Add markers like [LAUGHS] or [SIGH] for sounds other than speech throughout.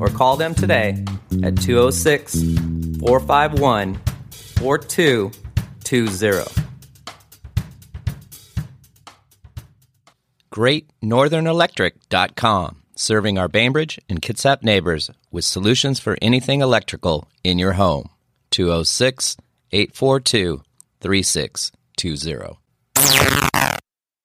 or call them today at 206 451 4220. GreatNorthernElectric.com, serving our Bainbridge and Kitsap neighbors with solutions for anything electrical in your home. 206 842 3620.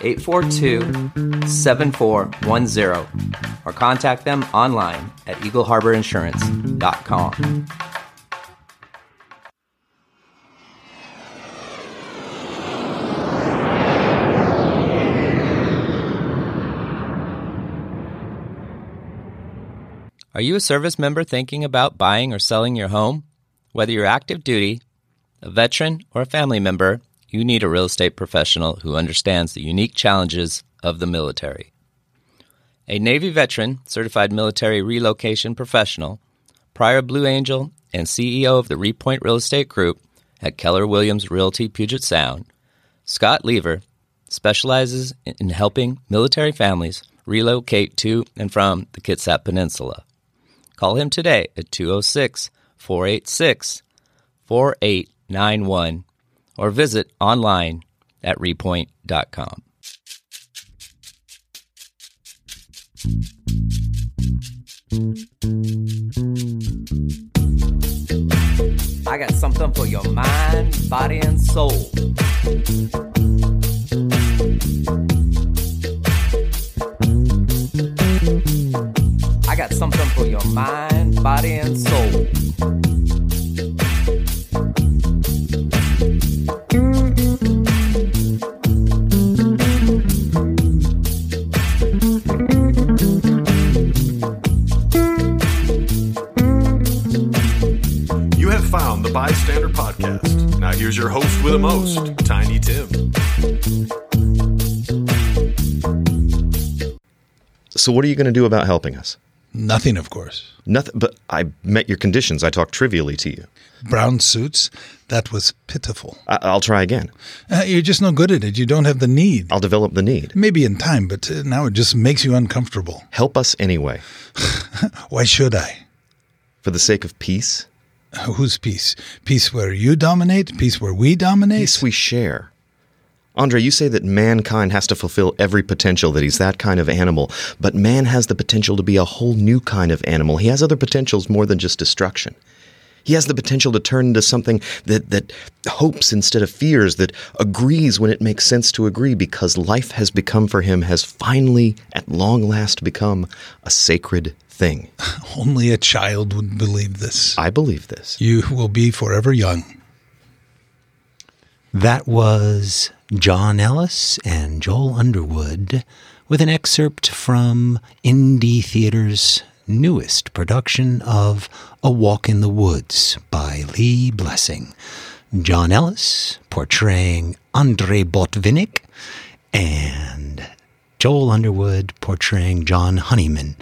842 7410 or contact them online at eagleharborinsurance.com. Are you a service member thinking about buying or selling your home? Whether you're active duty, a veteran, or a family member, you need a real estate professional who understands the unique challenges of the military. A Navy veteran, certified military relocation professional, prior Blue Angel, and CEO of the Repoint Real Estate Group at Keller Williams Realty Puget Sound, Scott Lever specializes in helping military families relocate to and from the Kitsap Peninsula. Call him today at 206 486 4891 or visit online at repoint.com. I got something for your mind, body, and soul. I got something for your mind, body, and soul. Here's your host with the most, Tiny Tim. So what are you going to do about helping us? Nothing, of course. Nothing. But I met your conditions. I talked trivially to you. Brown suits, that was pitiful. I- I'll try again. Uh, you're just no good at it. You don't have the need. I'll develop the need. Maybe in time, but uh, now it just makes you uncomfortable. Help us anyway, [LAUGHS] Why should I? for the sake of peace. Whose peace? Peace where you dominate? Peace where we dominate? Peace we share. Andrey, you say that mankind has to fulfill every potential, that he's that kind of animal, but man has the potential to be a whole new kind of animal. He has other potentials more than just destruction. He has the potential to turn into something that, that hopes instead of fears, that agrees when it makes sense to agree, because life has become for him, has finally, at long last, become a sacred thing. [LAUGHS] Only a child would believe this. I believe this. You will be forever young. That was John Ellis and Joel Underwood with an excerpt from InD Theatre's newest production of A Walk in the Woods by Lee Blessing. John Ellis portraying Andrey Botvinnik and Joel Underwood portraying John Honeyman,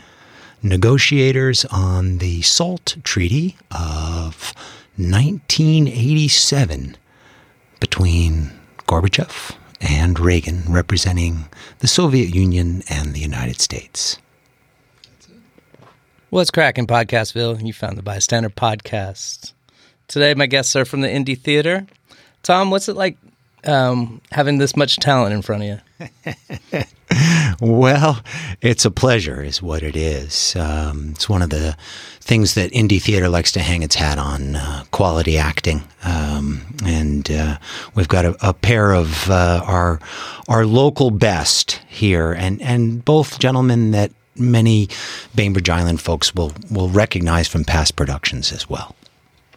negotiators on the SALT Treaty of 1987 between Gorbachev and Reagan, representing the Soviet Union and the United States. What's cracking, Podcastville? You found the Bystander Podcast. Today, my guests are from the InD Theatre. Tom, what's it like um, having this much talent in front of you? [LAUGHS] Well, it's a pleasure, is what it is. Um, it's one of the things that indie theater likes to hang its hat on uh, quality acting. Um, and uh, we've got a, a pair of uh, our our local best here, and, and both gentlemen that many Bainbridge Island folks will, will recognize from past productions as well.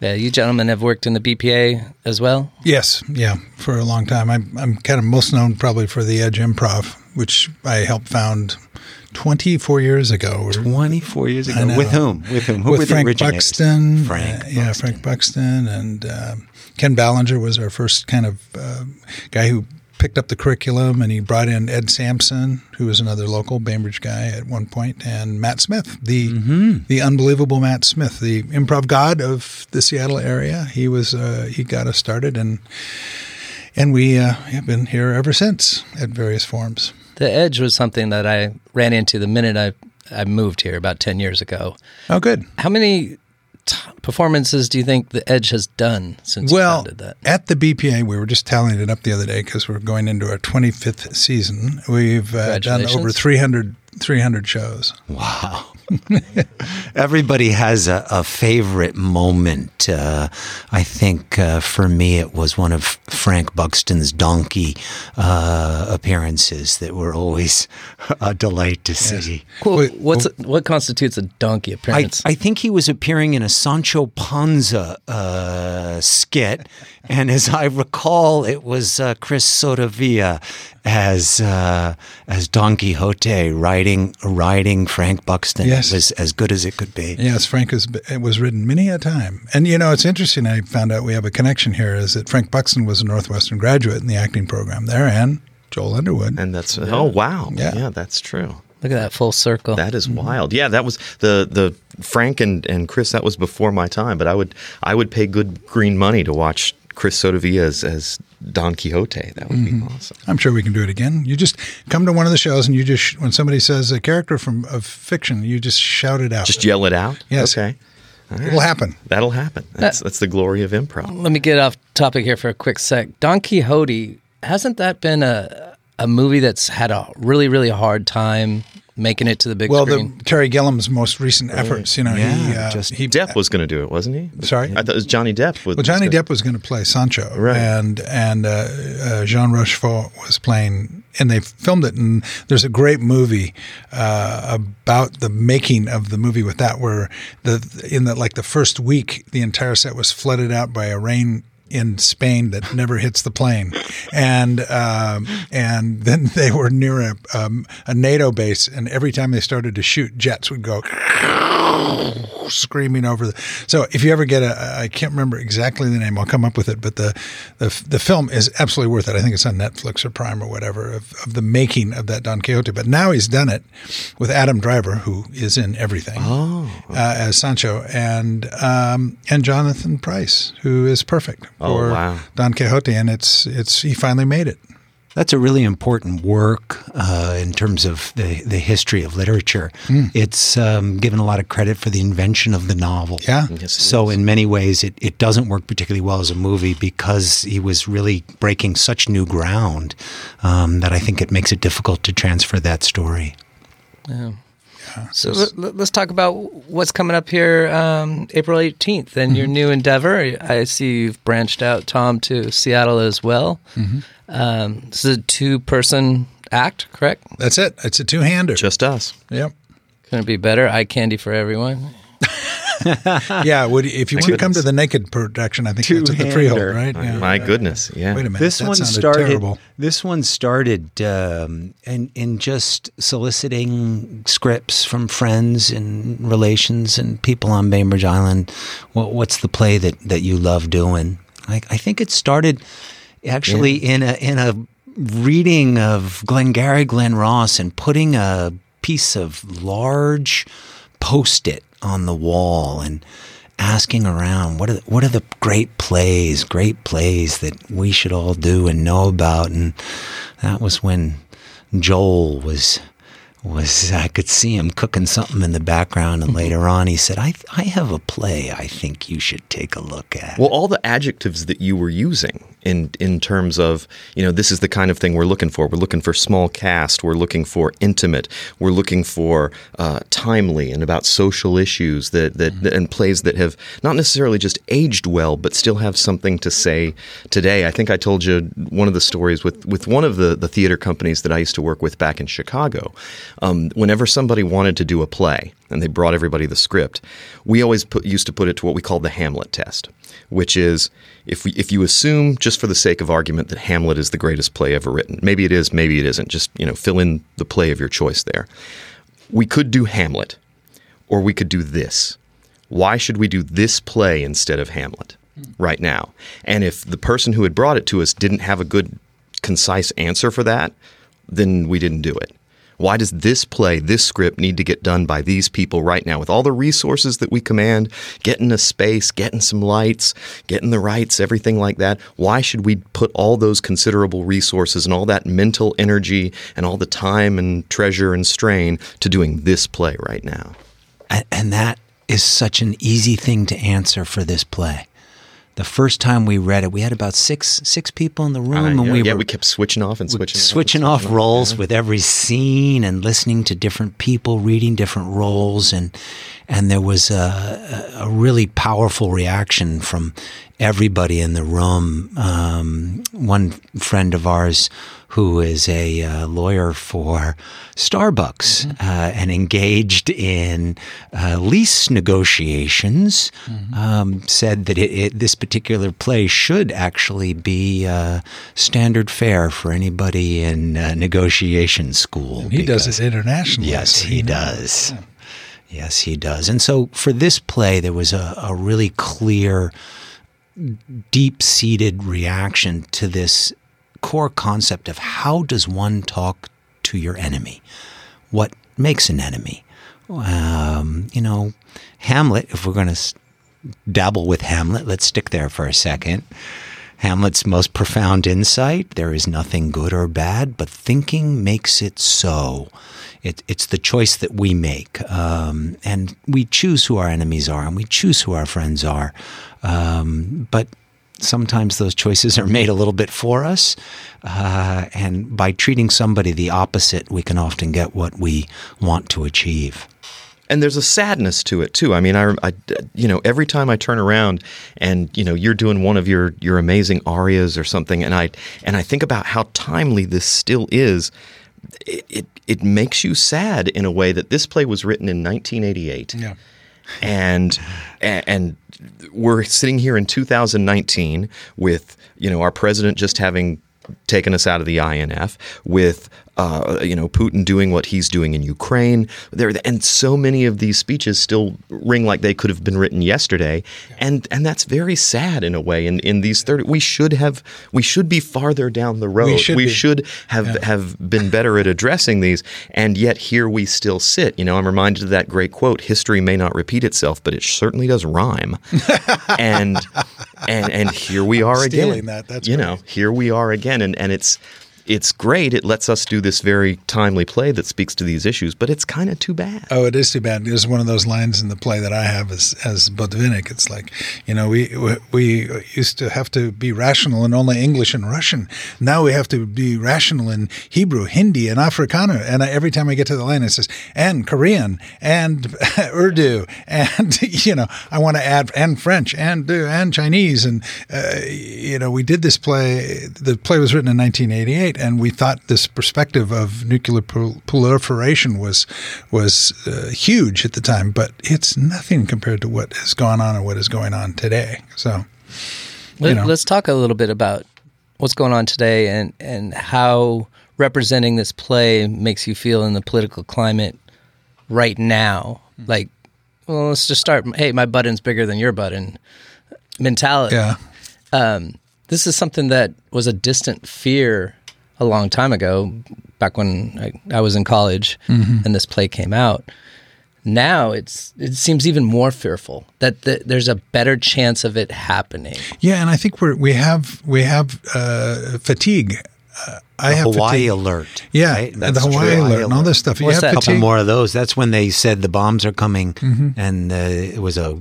Yeah, you gentlemen have worked in the BPA as well. Yes, yeah, for a long time. I'm I'm kind of most known probably for the Edge Improv, which I helped found 24 years ago. 24 years I ago. know. With whom? With whom? Who with the Frank originators? Buxton. Frank. uh, yeah, Frank Buxton and um Ken Ballinger was our first kind of uh, guy who picked up the curriculum, and he brought in Ed Sampson, who was another local Bainbridge guy at one point, and Matt Smith, the Mm-hmm. the unbelievable Matt Smith, the improv god of the Seattle area. He was uh, he got us started, and and we uh, have been here ever since at various forms. The Edge was something that I ran into the minute I I moved here about ten years ago. Oh, good. How many performances do you think the Edge has done since Well, founded that? at the BPA, we were just tallying it up the other day because we're going into our 25th season. We've uh, done over 300, 300 shows. Wow. [LAUGHS] Everybody has a, a favorite moment. Uh, I think uh, for me, it was one of Frank Buxton's donkey uh, appearances that were always [LAUGHS] a delight to see. Cool. Wait, What's what constitutes a donkey I, appearance? I think he was appearing in a Sancho Panza uh, skit, and as I recall, it was uh, Chris Sotavia as uh, as Don Quixote riding riding Frank Buxton. Yes. Was as good as it could be. Yes, Frank was, it was written many a time. And, you know, it's interesting. I found out we have a connection here is that Frank Buxton was a Northwestern graduate in the acting program there and Joel Underwood. And that's oh wow, Yeah. yeah, that's true. Look at that full circle. That is mm-hmm. wild. Yeah, that was the the Frank and, and Chris. That was before my time, but I would I would pay good green money to watch Chris Sotavia as, as Don Quixote. That would be mm-hmm. awesome. I'm sure we can do it again. You just come to one of the shows and you just, when somebody says a character from of fiction, you just shout it out. Just yell it out. Yes. Okay. It'll happen. That'll happen. Uh, that's that's the glory of improv. Let me get off topic here for a quick sec. Don Quixote hasn't that been a a movie that's had a really really hard time making it to the big Well, screen? the Terry Gilliam's most recent efforts, you know, he, Yeah, uh, just- he Depp was going to do it, wasn't he? Sorry? I thought it was Johnny Depp. Was, Well, Johnny was gonna- Depp was going to play Sancho, Right. and and uh, uh, Jean Rochefort was playing, and they filmed it. And there's a great movie uh, about the making of the movie with that, where the in the like the first week, the entire set was flooded out by a rain in Spain that never hits the plane, and um, and [LAUGHS] then they were near a um, a NATO base, and every time they started to shoot, jets would go [LAUGHS] screaming over the. So if you ever get a, I can't remember exactly the name. I'll come up with it. But the the, the film is absolutely worth it. I think it's on Netflix or Prime or whatever of, of the making of that Don Quixote. But now he's done it with Adam Driver, who is in everything uh, as Sancho, and um, and Jonathan Pryce, who is perfect Oh, for wow. Don Quixote. And it's it's he finally made it. That's a really important work uh, in terms of the, the history of literature. It's um, given a lot of credit for the invention of the novel. Yeah. Yes, it So, in many ways, it, it doesn't work particularly well as a movie because he was really breaking such new ground um, that I think it makes it difficult to transfer that story. So let, let's talk about what's coming up here um, April 18th and your new endeavor. I see you've branched out, Tom, to Seattle as well. Um, this is a two person act, correct? That's it. It's a two hander. Just us. Yep. Couldn't be better. Eye candy for everyone. [LAUGHS] [LAUGHS] Yeah, would if you want to come to the naked production, I think that's at the Freehold, Two-hander. right? Yeah. My goodness. Yeah. Wait a minute. This that one started. terrible. This one started um, in in just soliciting scripts from friends and relations and people on Bainbridge Island. What, what's the play that, that you love doing? I, I think it started actually in a in a reading of Glengarry Glen Ross and putting a piece of large post-it on the wall and asking around what are what are the great plays, great plays that we should all do and know about and that was when Joel was was I could see him cooking something in the background, and later on he said, "I I have a play. I think you should take a look at." Well, all the adjectives that you were using in in terms of you know this is the kind of thing we're looking for. We're looking for small cast. We're looking for intimate. We're looking for uh, timely and about social issues that that mm-hmm. and plays that have not necessarily just aged well, but still have something to say today. I think I told you one of the stories with with one of the the theater companies that I used to work with back in Chicago. Um, whenever somebody wanted to do a play and they brought everybody the script, we always put, used to put it to what we call the Hamlet test, which is if we, if you assume just for the sake of argument that Hamlet is the greatest play ever written, maybe it is, maybe it isn't. Just you know, fill in the play of your choice there. We could do Hamlet, or we could do this. Why should we do this play instead of Hamlet hmm. right now? And if the person who had brought it to us didn't have a good, concise answer for that, then we didn't do it. Why does this play, this script need to get done by these people right now with all the resources that we command, getting a space, getting some lights, getting the rights, everything like that? Why should we put all those considerable resources and all that mental energy and all the time and treasure and strain to doing this play right now? And that is such an easy thing to answer for this play the first time we read it, we had about six six people in the room, uh, and yeah, we yeah, were we kept switching off and switching switching off, off roles off. with every scene and listening to different people reading different roles, and and there was a, a really powerful reaction from everybody in the room. Um, one friend of ours who is a uh, lawyer for Starbucks mm-hmm. uh, and engaged in uh, lease negotiations, mm-hmm. um, said that it, it, this particular play should actually be uh, standard fare for anybody in uh, negotiation school. And he does it internationally. Yes, so he does. Yeah. Yes, he does. And so for this play, there was a, a really clear, deep seated reaction to this core concept of how does one talk to your enemy? What makes an enemy? Um, you know, Hamlet, if we're going to dabble with Hamlet, let's stick there for a second. Hamlet's most profound insight there is nothing good or bad, but thinking makes it so. It, it's the choice that we make. Um, and we choose who our enemies are and we choose who our friends are. Um, but sometimes those choices are made a little bit for us. Uh, and by treating somebody the opposite, we can often get what we want to achieve. And there's a sadness to it too. I mean, I, I, you know, every time I turn around and you know you're doing one of your your amazing arias or something, and I and I think about how timely this still is. It, it, it makes you sad in a way that this play was written in 1988. Yeah and and we're sitting here in 2019 with you know our president just having taken us out of the INF with uh, you know, Putin doing what he's doing in Ukraine. There and so many of these speeches still ring like they could have been written yesterday, and and that's very sad in a way. In in these thirty, we should have we should be farther down the road. We should, we should have yeah. have been better at addressing these, and yet here we still sit. You know, I'm reminded of that great quote: "History may not repeat itself, but it certainly does rhyme." [LAUGHS] and and and here we are Stealing again. That, that's you know, here we are again, and and it's it's great. It lets us do this very timely play that speaks to these issues, but it's kind of too bad. Oh, it is too bad. There's one of those lines in the play that I have as as Botvinnik. It's like, you know, we we used to have to be rational in only English and Russian. Now we have to be rational in Hebrew, Hindi, and Afrikaner. And I, every time I get to the line, it says and Korean and [LAUGHS] Urdu, and [LAUGHS] you know, I want to add and French and and Chinese. And uh, you know, we did this play. The play was written in 1988 and we thought this perspective of nuclear proliferation was was uh, huge at the time, but it's nothing compared to what has gone on and what is going on today. So, Let, us talk a little bit about what's going on today and and how representing this play makes you feel in the political climate right now. Mm-hmm. Like, well, let's just start. Hey, my button's bigger than your button. Mentality. yeah, Um, this is something that was a distant fear a long time ago, back when I, I was in college Mm-hmm. and this play came out. Now it's it seems even more fearful that the, there's a better chance of it happening. yeah, and I think we're we have we have uh, fatigue I have Hawaii fatigue. alert. Yeah, right? the Hawaii true. alert and all this stuff. You What's have that? A couple fatigue. more of those. That's when they said the bombs are coming, Mm-hmm. and uh, it was a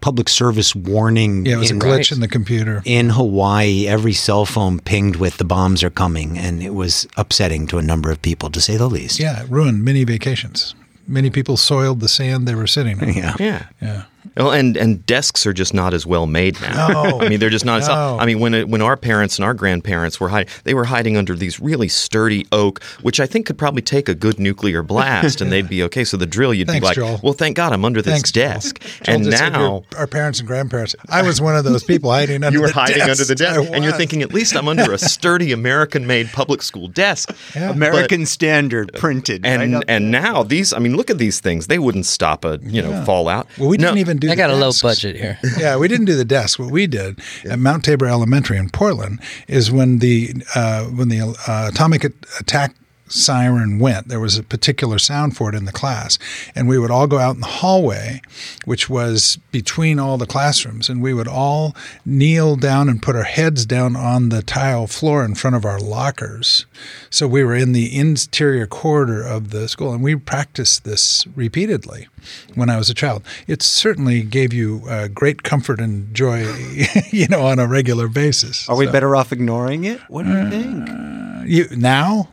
public service warning. Yeah, it was a in- glitch in the computer. in Hawaii, every cell phone pinged with the bombs are coming, and it was upsetting to a number of people, to say the least. Yeah, it ruined many vacations. Many people soiled the sand they were sitting on. [LAUGHS] Yeah. Yeah. Yeah. Well, and and desks are just not as well made now. No. [LAUGHS] I mean they're just not. as No. I mean when it, when our parents and our grandparents were hiding, they were hiding under these really sturdy oak, which I think could probably take a good nuclear blast, and they'd be [LAUGHS] okay. So the drill, you'd Thanks, be like, Joel. well, thank God I'm under this Thanks, desk. Joel and just said now your- our parents and grandparents. I was one of those people hiding under [LAUGHS] you were the hiding desk. under the desk, and you're thinking, at least I'm under a sturdy American-made public school desk. Yeah. American Standard uh, printed. And right and now these, I mean, look at these things. They wouldn't stop a you know fallout. Well, we No, didn't even do. I got a low budget here. [LAUGHS] yeah, we didn't do the desk. What we did at Mount Tabor Elementary in Portland is when the uh, when the uh, atomic attack siren went, there was a particular sound for it in the class, and we would all go out in the hallway, which was between all the classrooms, and we would all kneel down and put our heads down on the tile floor in front of our lockers. So we were in the interior corridor of the school, and we practiced this repeatedly when I was a child. It certainly gave you uh, great comfort and joy, [LAUGHS] you know, on a regular basis. Are we So, better off ignoring it? What do you Uh, think? you now?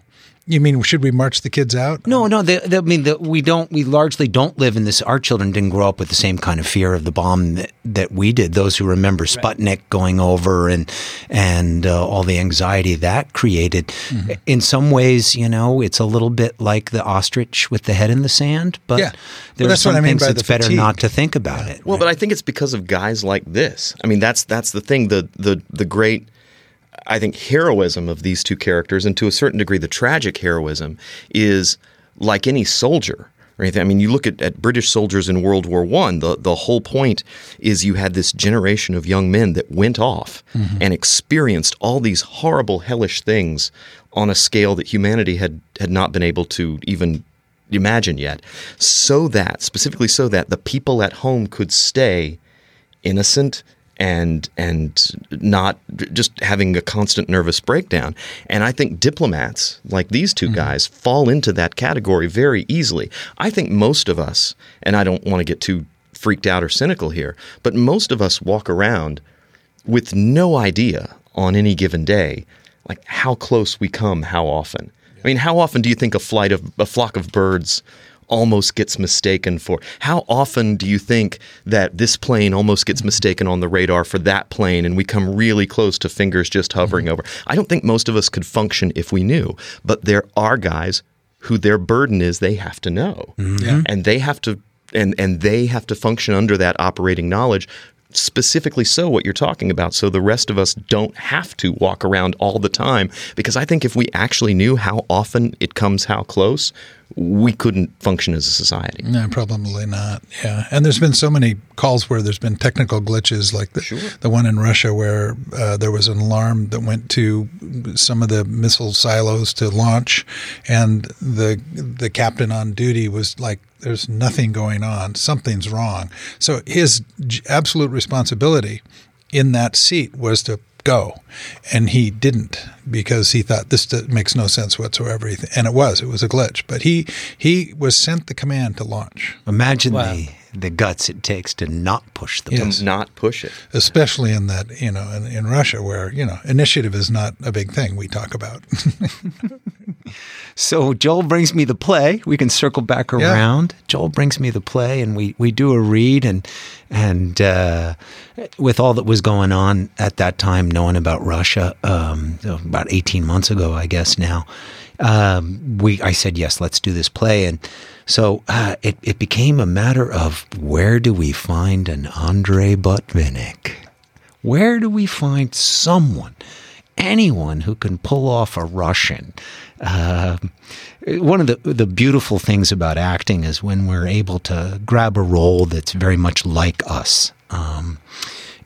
You mean should we march the kids out? No, no. The, the, I mean, the, we don't. We largely don't live in this. Our children didn't grow up with the same kind of fear of the bomb that, that we did. Those who remember Sputnik going over and and uh, all the anxiety that created. Mm-hmm. In some ways, you know, it's a little bit like the ostrich with the head in the sand. But Yeah. Well, there are that's what some I mean things by it's better not to think about it. Well, but I think it's because of guys like this. I mean, that's that's the thing. The the the great, I think, heroism of these two characters, and to a certain degree, the tragic heroism, is like any soldier. Right? I mean, you look at, at British soldiers in World War One. The the whole point is you had this generation of young men that went off mm-hmm. and experienced all these horrible, hellish things on a scale that humanity had had not been able to even imagine yet. So that specifically, so that the people at home could stay innocent and and not just having a constant nervous breakdown. And I think diplomats like these 2 mm-hmm. guys fall into that category very easily. I think most of us, and I don't want to get too freaked out or cynical here, but most of us walk around with no idea on any given day like how close we come how often. I mean, how often do you think a flight of a flock of birds almost gets mistaken for? How often do you think that this plane almost gets mistaken on the radar for that plane and we come really close to fingers just hovering over? I don't think most of us could function if we knew, but there are guys who their burden is they have to know. Mm-hmm. And they have to and and they have to function under that operating knowledge specifically so what you're talking about so the rest of us don't have to walk around all the time because i think if we actually knew how often it comes how close we couldn't function as a society No, probably not. Yeah, and there's been so many calls where there's been technical glitches, like the the one in Russia where uh, there was an alarm that went to some of the missile silos to launch, and the the captain on duty was like, "There's nothing going on. Something's wrong." So his absolute responsibility in that seat was to go, and he didn't because he thought this makes no sense whatsoever. And it was, it was a glitch. But he he was sent the command to launch, Imagine Wow. the the guts it takes to not push the Yes. button. not push it especially in that you know in, in Russia where you know initiative is not a big thing we talk about. So Joel brings me the play. We can circle back Yeah. around. Joel brings me the play, and we, we do a read, and and uh, with all that was going on at that time, knowing about Russia, um, about eighteen months ago, I guess now, um, we I said yes, let's do this play, and so uh, it it became a matter of where do we find an Andrey Botvinnik? Where do we find someone? anyone who can pull off a Russian. Um one of the the beautiful things about acting is when we're able to grab a role that's very much like us. Um,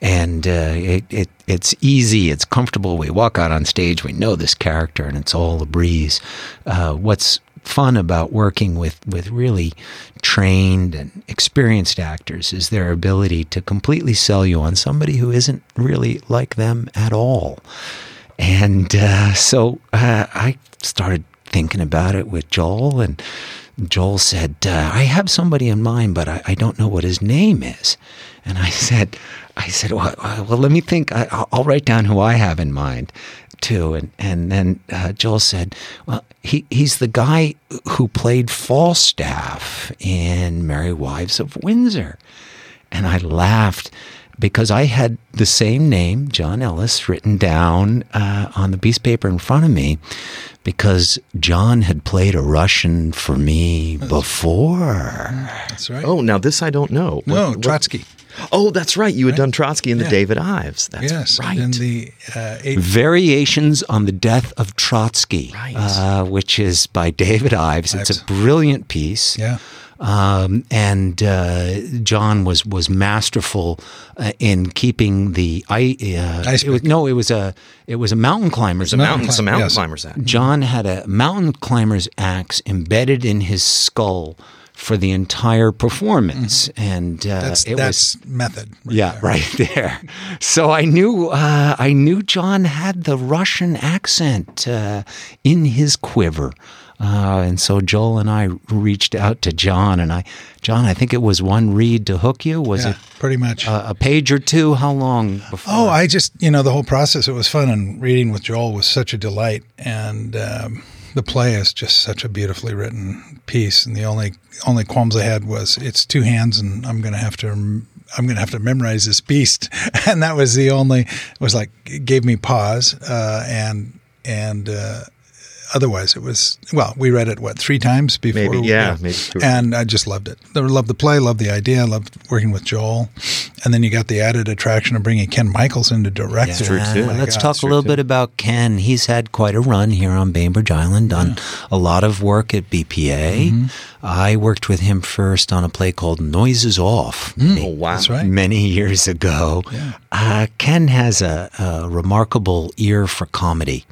and uh, it, it it's easy, it's comfortable. We walk out on stage, we know this character, and it's all a breeze. Uh, what's fun about working with with really trained and experienced actors is their ability to completely sell you on somebody who isn't really like them at all. And uh, so uh, I started thinking about it with Joel, and Joel said, uh, "I have somebody in mind, but I, I don't know what his name is." And I said, "I said, well, uh, well let me think. I, I'll- I'll write down who I have in mind." Too, and and then uh, Joel said, "Well, he he's the guy who played Falstaff in Merry Wives of Windsor," and I laughed because I had the same name, John Ellis, written down uh, on the piece of paper in front of me because John had played a Russian for me before. That's right. Oh, now this I don't know. no, What- what- Trotsky. Oh, that's right. You had done Trotsky in the David Ives. That's yes, right. in the uh, eight, Variations on the Death of Trotsky, Right. uh, which is by David Ives. It's a brilliant piece. yeah. Um, and uh, John was was masterful uh, in keeping the I. Uh, Ice it was, no, it was a it was a mountain climbers. It's a mountain, it's a climb- mountain yes. climbers act. John had a mountain climber's axe embedded in his skull for the entire performance, and uh, Mm-hmm. That's it that's was method. right yeah, there. right there. So I knew uh, I knew John had the Russian accent uh, in his quiver. Uh, and so Joel and I reached out to John, and I, John, I think it was one read to hook you. Was Yeah, it pretty much. a, a page or two? How long before? Oh, I just you know the whole process. It was fun, and reading with Joel was such a delight. And um, the play is just such a beautifully written piece. And the only only qualms I had was it's two hands, and I'm going to have to. I'm going to have to memorize this beast, [LAUGHS] and that was the only was like it gave me pause, uh, and and uh, otherwise it was well. We read it what three times before, Maybe, yeah, maybe two and I just loved it. I loved the play, loved the idea, loved working with Joel, and then you got the added attraction of bringing Ken Michaels in to direct it. true, too. Oh Let's God. talk a little bit about Ken. He's had quite a run here on Bainbridge Island, done a lot of work at BPA. Mm-hmm. I worked with him first on a play called Noises Off. Oh, wow. That's right. Many years ago. Uh, Ken has a, a remarkable ear for comedy.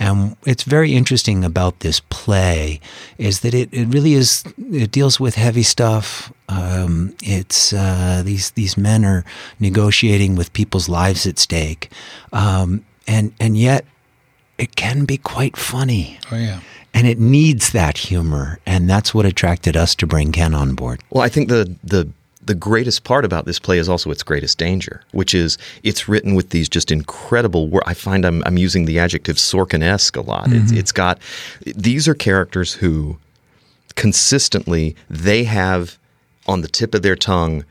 And it's very interesting about this play is that it, it really is it deals with heavy stuff. Um, it's uh, these these men are negotiating with people's lives at stake, um, and and yet it can be quite funny, Oh yeah. and it needs that humor, and that's what attracted us to bring Ken on board. Well, I think the the the greatest part about this play is also its greatest danger, which is it's written with these just incredible. Wor- I find I'm I'm using the adjective Sorkin-esque a lot. It's, mm-hmm. it's got these are characters who consistently they have on the tip of their tongue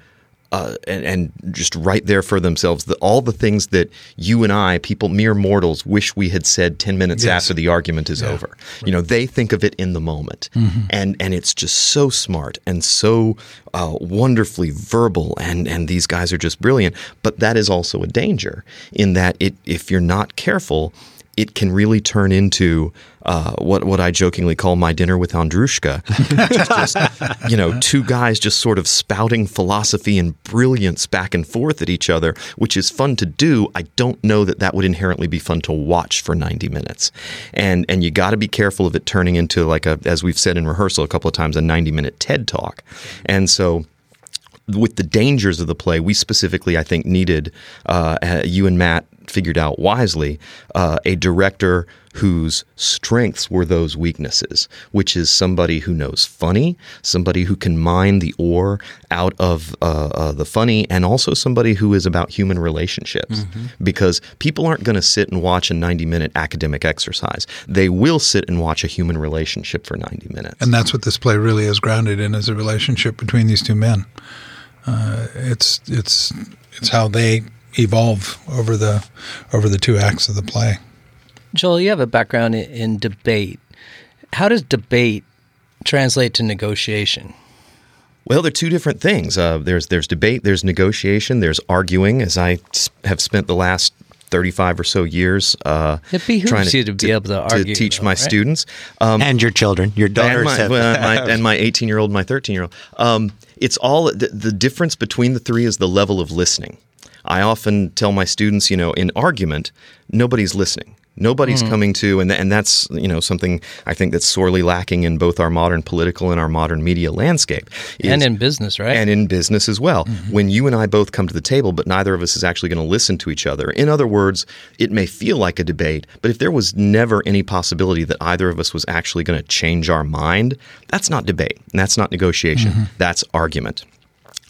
uh, and, and just right there for themselves the, all the things that you and I, people, mere mortals, wish we had said 10 minutes Yes. after the argument is over. You know, they think of it in the moment. And, and it's just so smart and so uh, wonderfully verbal. And, and these guys are just brilliant. But that is also a danger in that it, if you're not careful, it can really turn into uh, what what I jokingly call my dinner with Andrushka, just you know two guys just sort of spouting philosophy and brilliance back and forth at each other, which is fun to do. I don't know that that would inherently be fun to watch for ninety minutes, and and you got to be careful of it turning into like a as we've said in rehearsal a couple of times a ninety minute TED talk, and so with the dangers of the play, we specifically, I think, needed uh, uh, you and Matt figured out wisely uh, a director whose strengths were those weaknesses, which is somebody who knows funny, somebody who can mine the ore out of uh, uh, the funny, and also somebody who is about human relationships. Because people aren't going to sit and watch a 90 minute academic exercise, they will sit and watch a human relationship for 90 minutes. And that's what this play really is grounded in is a relationship between these two men. Uh, it's it's it's how they evolve over the over the two acts of the play. Joel, you have a background in, in debate. How does debate translate to negotiation? Well, they're two different things. Uh, there's there's debate, there's negotiation, there's arguing. As I have spent the last thirty-five or so years uh, It behooves you to be able to argue, teach though, my right? students. Um, and your children, your daughters and my, have well, my- and my [LAUGHS] 18 year old, my 13 year old. Um, it's all the, the difference between the three is the level of listening. I often tell my students, you know, in argument, nobody's listening. Nobody's hmm. coming to, and and that's you know something I think that's sorely lacking in both our modern political and our modern media landscape, is- and in business, right? and in business as well. Mm-hmm. When you and I both come to the table, but neither of us is actually going to listen to each other. In other words, it may feel like a debate, but if there was never any possibility that either of us was actually going to change our mind, that's not debate. And that's not negotiation. Mm-hmm. That's argument.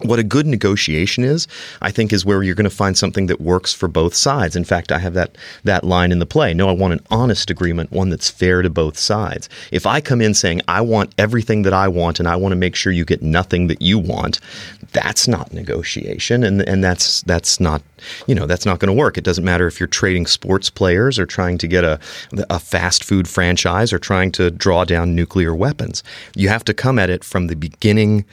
What a good negotiation is, I think, is where you're going to find something that works for both sides. In fact, I have that that line in the play. No, I want an honest agreement, one that's fair to both sides. If I come in saying I want everything that I want and I want to make sure you get nothing that you want, that's not negotiation, and and that's that's not you know that's not going to work. It doesn't matter if you're trading sports players or trying to get a a fast food franchise or trying to draw down nuclear weapons. You have to come at it from the beginning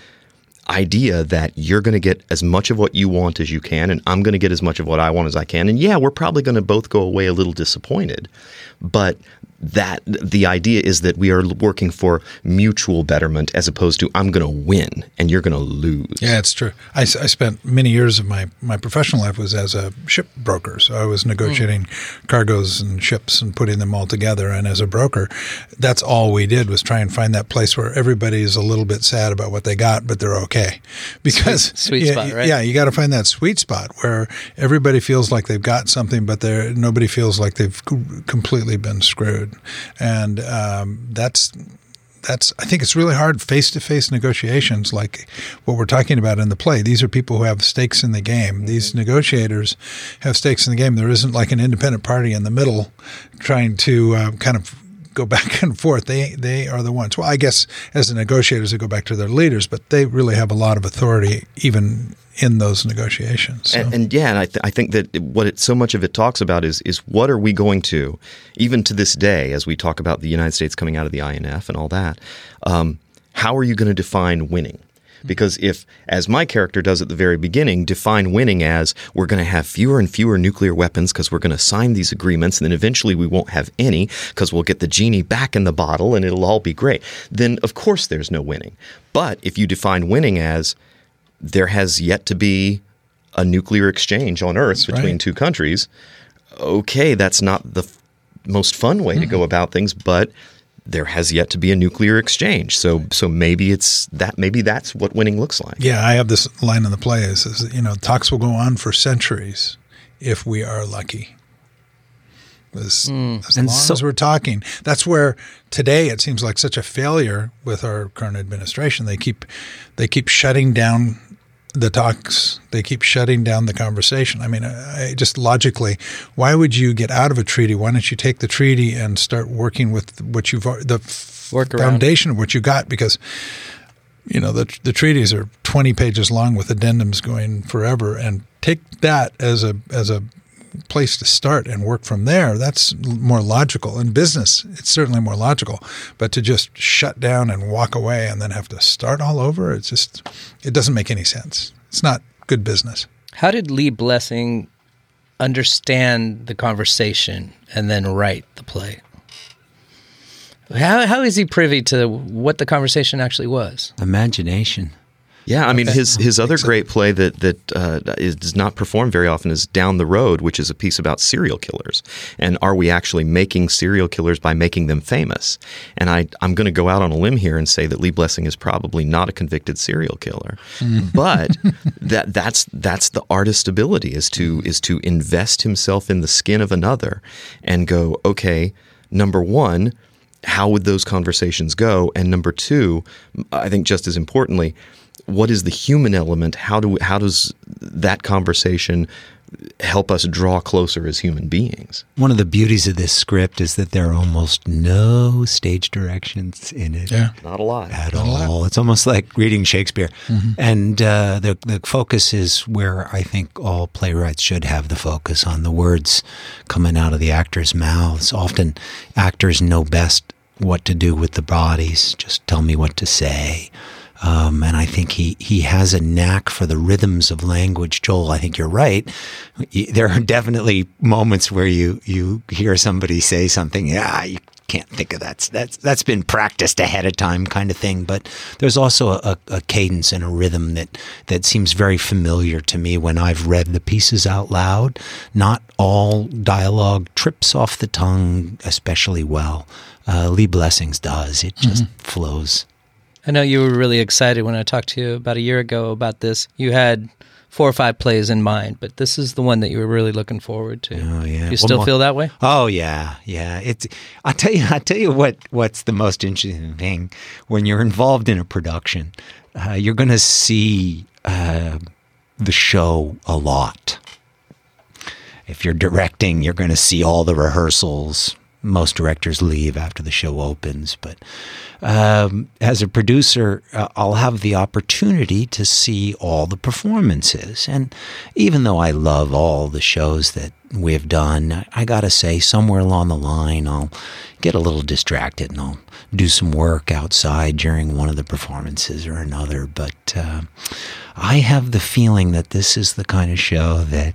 idea that you're going to get as much of what you want as you can, and I'm going to get as much of what I want as I can. And yeah, we're probably going to both go away a little disappointed, but that the idea is that we are working for mutual betterment as opposed to I'm going to win and you're going to lose. Yeah, it's true. I, I, spent many years of my, my professional life was as a ship broker. So I was hmm. negotiating cargoes and ships and putting them all together. And as a broker, that's all we did was try and find that place where everybody is a little bit sad about what they got, but they're okay. [LAUGHS] Because sweet yeah, spot, right? Yeah, you got to find that sweet spot where everybody feels like they've got something, but they're nobody feels like they've completely been screwed. And um, that's that's I think it's really hard face to face negotiations like what we're talking about in the play. These are people who have stakes in the game. These negotiators have stakes in the game. There isn't like an independent party in the middle trying to uh, kind of go [LAUGHS] back and forth. They they are the ones. Well, I guess as the negotiators, they go back to their leaders, but they really have a lot of authority even in those negotiations. So. And, and yeah, and I, th- I think that what it, so much of it talks about is is what are we going to, even to this day, as we talk about the United States coming out of the INF and all that, um, how are you going to define winning? Because if, as my character does at the very beginning, define winning as we're going to have fewer and fewer nuclear weapons because we're going to sign these agreements and then eventually we won't have any because we'll get the genie back in the bottle and it'll all be great, then of course there's no winning. But if you define winning as there has yet to be a nuclear exchange on Earth between right. two countries. Okay, that's not the f- most fun way to go mm-hmm. about things, but there has yet to be a nuclear exchange. So, so maybe it's that. Maybe that's what winning looks like. Yeah, I have this line in the play is, is you know talks will go on for centuries if we are lucky. As, hmm. as long so- as we're talking, that's where today it seems like such a failure with our current administration. They keep they keep shutting down the talks. They keep shutting down the conversation. I mean, I, just logically, why would you get out of a treaty? Why don't you take the treaty and start working with what you've the Work around foundation of what you got? Because you know the the treaties are 20 pages long with addendums going forever and take that as a as a place to start and work from there that's more logical in business it's certainly more logical but to just shut down and walk away and then have to start all over it's just it doesn't make any sense it's not good business How did Lee Blessing understand the conversation and then write the play? How, how is he privy to what the conversation actually was? Imagination. Yeah, I mean his his other great play that that uh, is, does not perform very often is Down the Road, which is a piece about serial killers. And are we actually making serial killers by making them famous? And I I'm going to go out on a limb here and say that Lee Blessing is probably not a convicted serial killer, but [LAUGHS] that that's that's the artist ability is to is to invest himself in the skin of another and go okay. Number one, how would those conversations go? And number two, I think just as importantly, what is the human element? How do how does that conversation help us draw closer as human beings? One of the beauties of this script is that there are almost no stage directions in it. Yeah, Not a lot. at all. It's almost like reading Shakespeare. And uh, the the focus is where I think all playwrights should have the focus on the words coming out of the actors' mouths. Often, actors know best what to do with the bodies. Just tell me what to say. Um, and I think he, he has a knack for the rhythms of language. Joel, I think you're right. There are definitely moments where you, you hear somebody say something, yeah, you can't think of that. That's that's been practiced ahead of time, kind of thing. But there's also a, a cadence and a rhythm that that seems very familiar to me when I've read the pieces out loud. Not all dialogue trips off the tongue especially well. Uh, Lee Blessings does. It just mm-hmm. flows. I know you were really excited when I talked to you about a year ago about this. You had four or five plays in mind, but this is the one that you were really looking forward to. Oh yeah, you still feel that way? Oh yeah, yeah. It's I tell you, I tell you what. What's the most interesting thing when you're involved in a production? Uh, you're going to see uh, the show a lot. If you're directing, you're going to see all the rehearsals, most directors leave after the show opens. But um, as a producer, uh, I'll have the opportunity to see all the performances. And even though I love all the shows that we've done, I gotta say, somewhere along the line, I'll get a little distracted and I'll do some work outside during one of the performances or another. But uh, I have the feeling that this is the kind of show that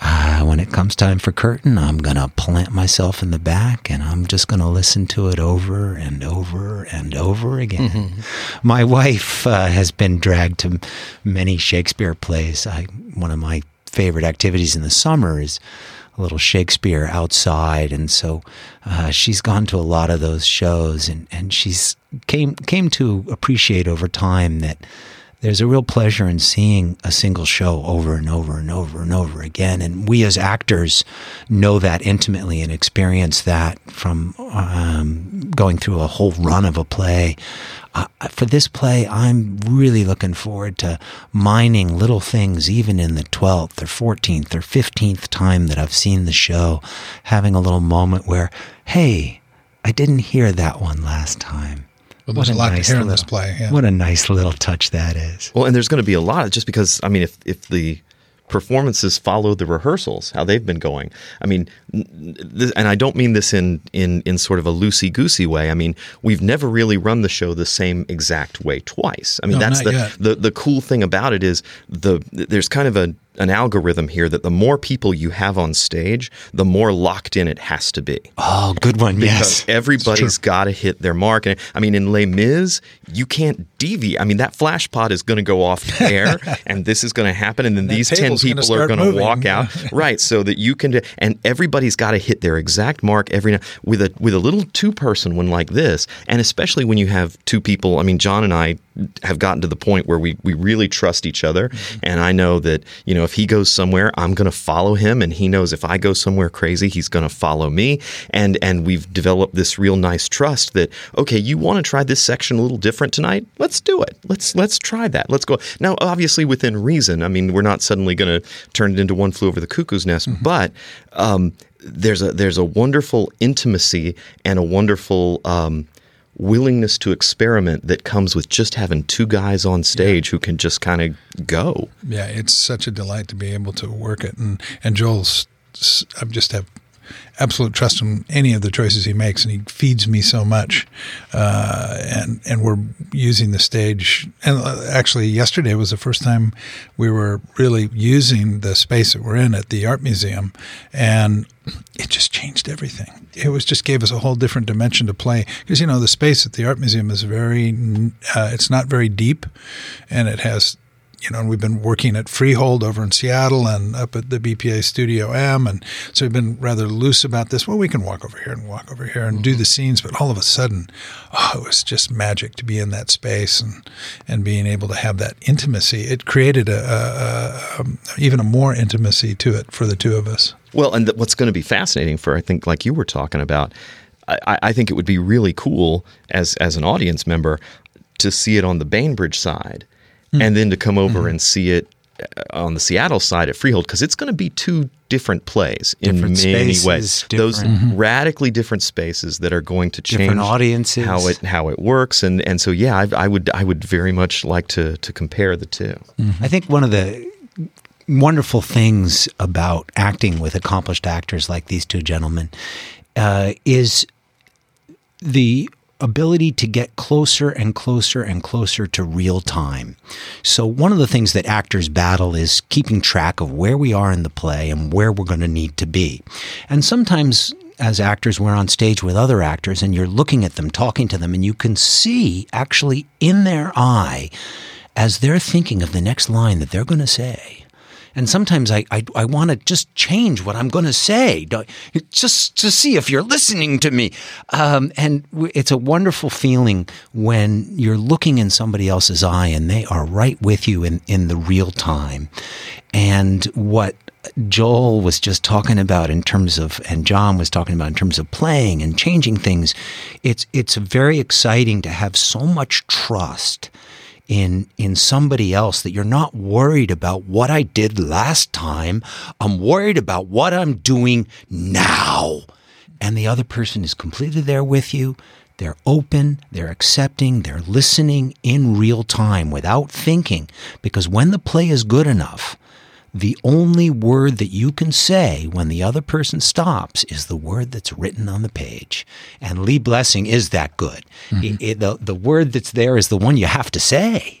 uh, when it comes time for curtain, I'm going to plant myself in the back and I'm just going to listen to it over and over and over again. Mm-hmm. My wife uh, has been dragged to many Shakespeare plays. I, one of my favorite activities in the summer is a little Shakespeare outside, and so uh, she's gone to a lot of those shows, and, and she's came came to appreciate over time that there's a real pleasure in seeing a single show over and over and over and over again. And we as actors know that intimately and experience that from um, going through a whole run of a play. Uh, for this play, I'm really looking forward to mining little things, even in the 12th or 14th or 15th time that I've seen the show, having a little moment where, hey, I didn't hear that one last time. Well, there's a, a lot nice to hear in this play. Yeah. What a nice little touch that is. Well, and there's going to be a lot just because I mean, if if the performances follow the rehearsals, how they've been going. I mean, this, and I don't mean this in in in sort of a loosey goosey way. I mean, we've never really run the show the same exact way twice. I mean, no, that's the, the the cool thing about it is the there's kind of a an algorithm here that the more people you have on stage, the more locked in it has to be. Oh, good one. Because yes. everybody's got to hit their mark. And I mean, in Les Mis, you can't deviate. I mean, that flash pot is going to go off air [LAUGHS] and this is going to happen. And then that these 10 people are going to walk out. [LAUGHS] right. So that you can, and everybody's got to hit their exact mark every night with a, with a little two person one like this. And especially when you have two people, I mean, John and I have gotten to the point where we, we really trust each other. Mm-hmm. And I know that, you know, if he goes somewhere, I'm going to follow him. And he knows if I go somewhere crazy, he's going to follow me. And, and we've developed this real nice trust that, okay, you want to try this section a little different tonight? Let's do it. Let's, let's try that. Let's go. Now, obviously within reason. I mean, we're not suddenly going to turn it into one flew over the cuckoo's nest, mm-hmm. but, um, there's a there's a wonderful intimacy and a wonderful um, willingness to experiment that comes with just having two guys on stage yeah. who can just kind of go. Yeah, it's such a delight to be able to work it, and and Joel's I just have absolute trust in any of the choices he makes, and he feeds me so much. Uh, and and we're using the stage. And uh, actually, yesterday was the first time we were really using the space that we're in at the art museum, and it just changed everything. It was just gave us a whole different dimension to play because you know the space at the art museum is very. Uh, it's not very deep, and it has you know, and we've been working at Freehold over in Seattle and up at the BPA Studio M, and so we've been rather loose about this. Well, we can walk over here and walk over here and mm-hmm. do the scenes, but all of a sudden, oh, it was just magic to be in that space and and being able to have that intimacy. It created a, a, a even a more intimacy to it for the two of us. Well, and what's going to be fascinating for I think, like you were talking about, I, I think it would be really cool as as an audience member to see it on the Bainbridge side mm. and then to come over mm. and see it uh, on the Seattle side at Freehold because it's going to be two different plays different in many spaces, ways. Those mm-hmm. radically different spaces that are going to change different audiences how it how it works and and so yeah I, I would I would very much like to to compare the 2 mm-hmm. I think one of the wonderful things about acting with accomplished actors like these two gentlemen uh, is the ability to get closer and closer and closer to real time. So, one of the things that actors battle is keeping track of where we are in the play and where we're going to need to be. And sometimes as actors we're on stage with other actors and you're looking at them talking to them and you can see actually in their eye as they're thinking of the next line that they're going to say and sometimes I, I, I want to just change what I'm going to say, just to see if you're listening to me. Um, and it's a wonderful feeling when you're looking in somebody else's eye and they are right with you in, in the real time. And what Joel was just talking about in terms of, and John was talking about in terms of playing and changing things, it's it's very exciting to have so much trust in in somebody else that you're not worried about what I did last time. I'm worried about what I'm doing now. And the other person is completely there with you. They're open, they're accepting, they're listening in real time without thinking. Because when the play is good enough, the only word that you can say when the other person stops is the word that's written on the page. And Lee Blessing is that good. Mm-hmm. It, it, the, the word that's there is the one you have to say.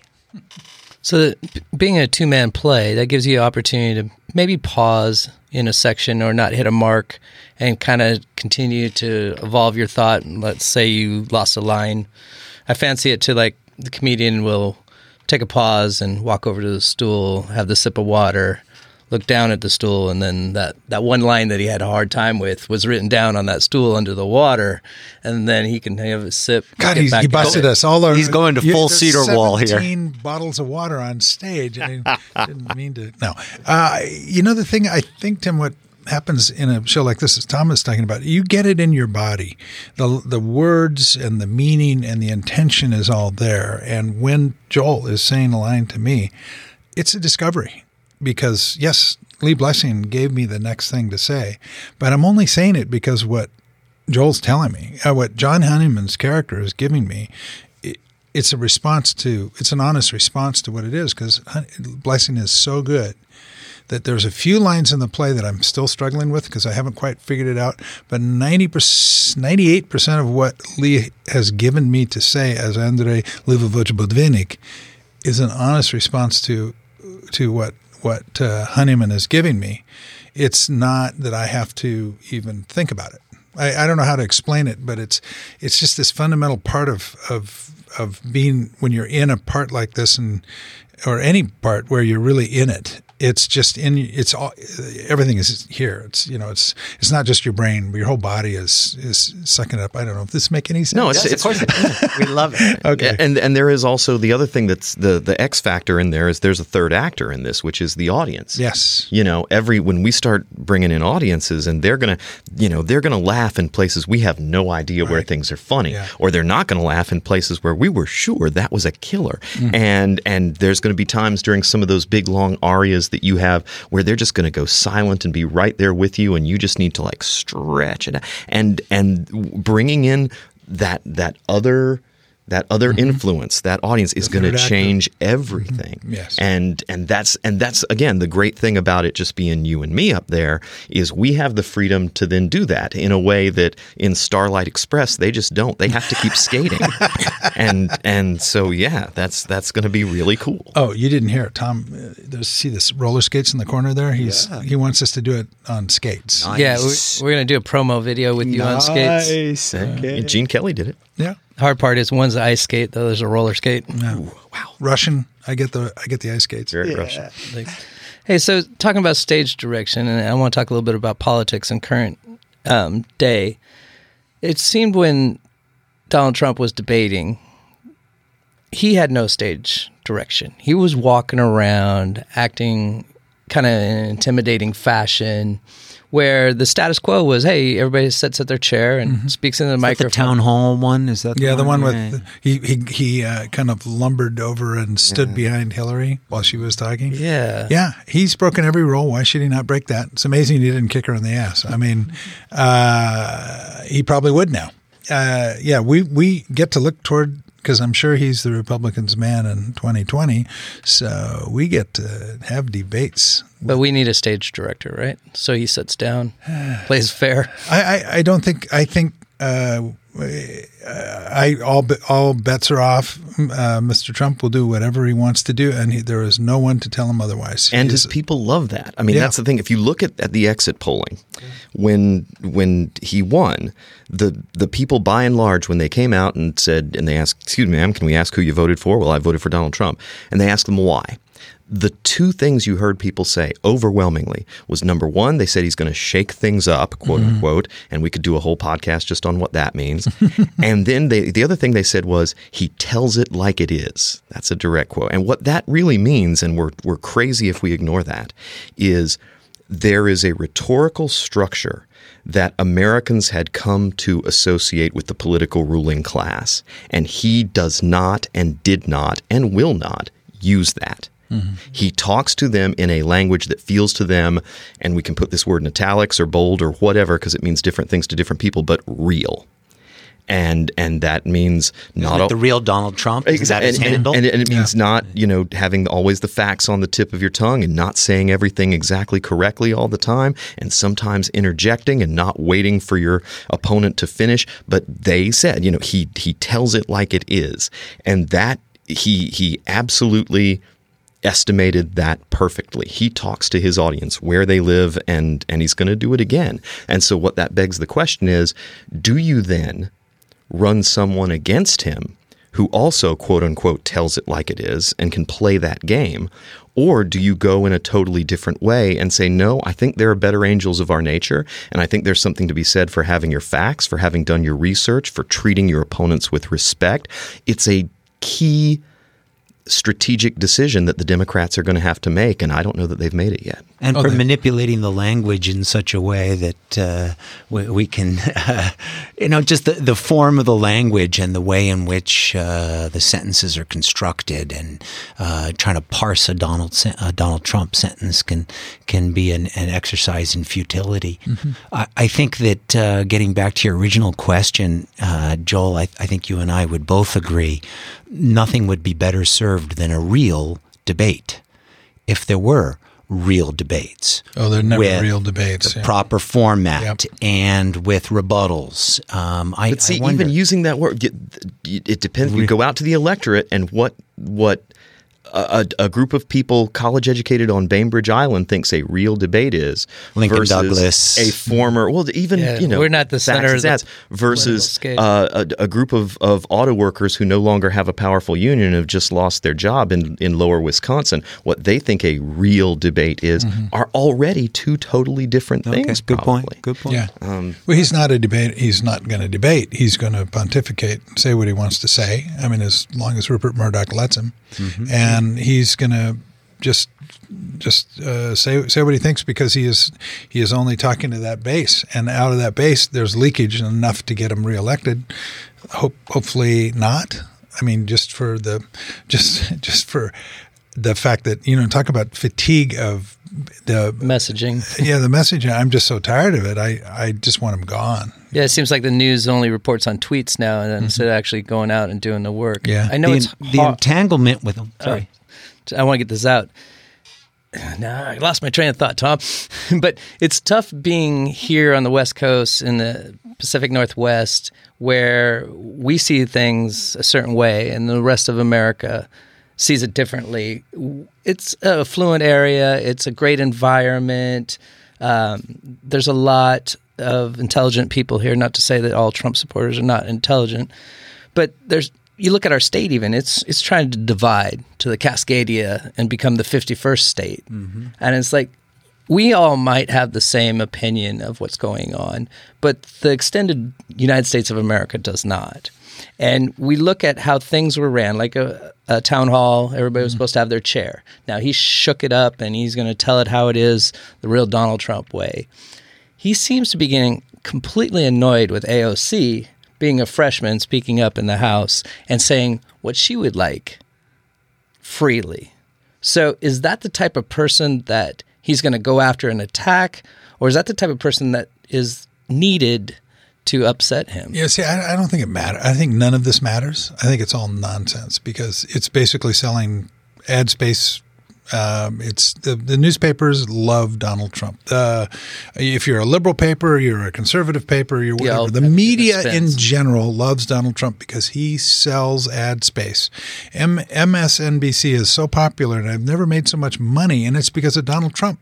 So, being a two man play, that gives you an opportunity to maybe pause in a section or not hit a mark and kind of continue to evolve your thought. Let's say you lost a line. I fancy it to like the comedian will take a pause and walk over to the stool, have the sip of water, look down at the stool, and then that, that one line that he had a hard time with was written down on that stool under the water, and then he can have a sip. God, he busted us all. Our, he's going to full cedar wall here. Seventeen bottles of water on stage. I [LAUGHS] didn't mean to. No, uh, you know the thing. I think Tim, what happens in a show like this, as Tom is talking about, you get it in your body. The the words and the meaning and the intention is all there. And when Joel is saying a line to me, it's a discovery because yes, Lee Blessing gave me the next thing to say, but I'm only saying it because what Joel's telling me, uh, what John Honeyman's character is giving me, it, it's a response to, it's an honest response to what it is because Blessing is so good that there's a few lines in the play that I'm still struggling with because I haven't quite figured it out. But 90 98% of what Lee has given me to say as Andrey Livovich is an honest response to to what what uh, Honeyman is giving me. It's not that I have to even think about it. I, I don't know how to explain it, but it's it's just this fundamental part of of of being when you're in a part like this and or any part where you're really in it it's just in it's all everything is here. It's you know it's it's not just your brain. But your whole body is is sucking up. I don't know if this make any sense. No it's, yes, it's of course it we love it. [LAUGHS] Okay. And and there is also the other thing that's the the x factor in there is there's a third actor in this which is the audience. Yes. You know every when we start bringing in audiences and they're gonna you know they're gonna laugh in places we have no idea right. where things are funny yeah. or they're not gonna laugh in places where we were sure that was a killer. Mm-hmm. and and there's gonna be times during some of those big long arias that you have where they're just going to go silent and be right there with you, and you just need to like stretch it and and bringing in that that other that other mm-hmm. influence, that audience is going to change everything. Mm-hmm. Yes. And and that's and that's again the great thing about it just being you and me up there is we have the freedom to then do that in a way that in Starlight Express they just don't. They have to keep skating. [LAUGHS] and and so yeah, that's that's going to be really cool. Oh, you didn't hear it, Tom. Uh, there's see this roller skates in the corner there. He's yeah. he wants us to do it on skates. Nice. Yeah, we're, we're going to do a promo video with you nice. on skates. Okay. Gene Kelly did it. Yeah hard part is one's the ice skate, the other's a roller skate. Ooh, wow. Russian. I get the I get the ice skates. Very yeah. Russian. Hey, so talking about stage direction, and I want to talk a little bit about politics and current um, day. It seemed when Donald Trump was debating, he had no stage direction. He was walking around, acting kind of in an intimidating fashion where the status quo was, hey, everybody sits at their chair and mm-hmm. speaks into the is microphone. the town hall one is that? The yeah, one? the one with he he he uh, kind of lumbered over and stood yeah. behind Hillary while she was talking. Yeah, yeah, he's broken every rule. Why should he not break that? It's amazing he didn't kick her in the ass. I mean, uh, he probably would now. Uh, yeah, we we get to look toward because I'm sure he's the Republicans' man in 2020. So we get to have debates. But we need a stage director, right? So he sits down, [SIGHS] plays fair. I, I, I don't think I think uh, I all all bets are off. Uh, Mr. Trump will do whatever he wants to do, and he, there is no one to tell him otherwise. And is- his people love that. I mean, Yeah. that's the thing. If you look at, at the exit polling, when when he won, the the people by and large, when they came out and said, and they asked, "Excuse me, ma'am, can we ask who you voted for?" Well, I voted for Donald Trump, and they asked them why. The two things you heard people say overwhelmingly was number one, they said he's going to shake things up, quote mm-hmm. unquote, and we could do a whole podcast just on what that means. [LAUGHS] and then they, the other thing they said was he tells it like it is. That's a direct quote. And what that really means, and we're, we're crazy if we ignore that, is there is a rhetorical structure that Americans had come to associate with the political ruling class. And he does not and did not and will not use that. He talks to them in a language that feels to them, and we can put this word in italics or bold or whatever because it means different things to different people, but real. And and that means not Like all- the real Donald Trump. Is that his and, and- And, and it means not, you know, having always the facts on the tip of your tongue and not saying everything exactly correctly all the time, and sometimes interjecting and not waiting for your opponent to finish. But they said, you know, he he tells it like it is, and that he he absolutely estimated that perfectly. He talks to his audience where they live and and he's going to do it again. And so what that begs the question is, do you then run someone against him who also quote unquote tells it like it is and can play that game? Or do you go in a totally different way and say, no, I think there are better angels of our nature, and I think there's something to be said for having your facts, for having done your research, for treating your opponents with respect? It's a key strategic decision that the Democrats are going to have to make, and I don't know that they've made it yet. and Oh, for manipulating the language in such a way that uh, we, we can, uh, [LAUGHS] you know, just the, the form of the language and the way in which uh, the sentences are constructed, and uh, trying to parse a Donald a Donald Trump sentence can can be an, an exercise in futility. I, I think that uh, getting back to your original question, uh, Joel, I, I think you and I would both agree, nothing would be better served than a real debate if there were real debates. Oh, they're never with real debates, The yeah. proper format Yep. and with rebuttals. Um, I, But see, I wonder, even using that word, it, it depends. You go out to the electorate, and what what a, a a group of people, college educated on Bainbridge Island, thinks a real debate is Lincoln versus Douglas. a former. Well, even Yeah, you know, we're not the facts center of the stats, versus uh, a, a group of, of auto workers who no longer have a powerful union and have just lost their job in, in lower Wisconsin. What they think a real debate is are already two totally different okay, things. good probably. point. Good point. Yeah. Um, well, he's not a debate. He's not going to debate. He's going to pontificate, say what he wants to say. I mean, as long as Rupert Murdoch lets him, and he's going to just just uh, say say what he thinks because he is he is only talking to that base, and out of that base, there's leakage enough to get him reelected. Hope hopefully not. I mean, just for the just [LAUGHS] just for the fact that you know talk about fatigue of the messaging. yeah, the messaging. I'm just so tired of it. I, I just want him gone. Yeah, it seems like the news only reports on tweets now, and mm-hmm. instead of actually going out and doing the work. Yeah. I know the, it's the hard. entanglement with them. Sorry. Oh, I want to get this out. [SIGHS] Nah, I lost my train of thought, Tom. [LAUGHS] but it's tough being here on the West Coast in the Pacific Northwest where we see things a certain way and the rest of America sees it differently. It's a fluent area, it's a great environment. Um, there's a lot of intelligent people here, not to say that all Trump supporters are not intelligent, but there's you look at our state even it's it's trying to divide to the Cascadia and become the 51st state. And it's like we all might have the same opinion of what's going on, but the extended United States of America does not. And we look at how things were ran, like a, a town hall, everybody was mm-hmm. supposed to have their chair. Now he shook it up and he's going to tell it how it is, the real Donald Trump way. He seems to be getting completely annoyed with AOC being a freshman speaking up in the House and saying what she would like freely. So, is that the type of person that he's going to go after and attack, or is that the type of person that is needed to upset him? Yeah, see, I, I don't think it matters. I think none of this matters. I think it's all nonsense because it's basically selling ad space Um, it's the, the newspapers love Donald Trump. Uh, if you're a liberal paper, you're a conservative paper, you're Yeah, whatever. the think it media in general loves Donald Trump because he sells ad space. M- MSNBC is so popular, and I've never made so much money, and it's because of Donald Trump.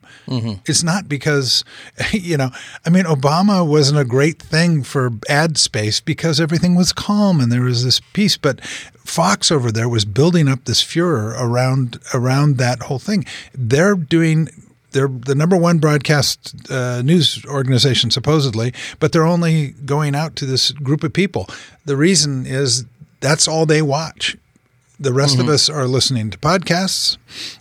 It's not because, [LAUGHS] you know, I mean, Obama wasn't a great thing for ad space because everything was calm and there was this peace, but Fox over there was building up this furor around around that whole thing. They're doing they're the number one broadcast uh, news organization supposedly, but they're only going out to this group of people. The reason is that's all they watch. The rest of us are listening to podcasts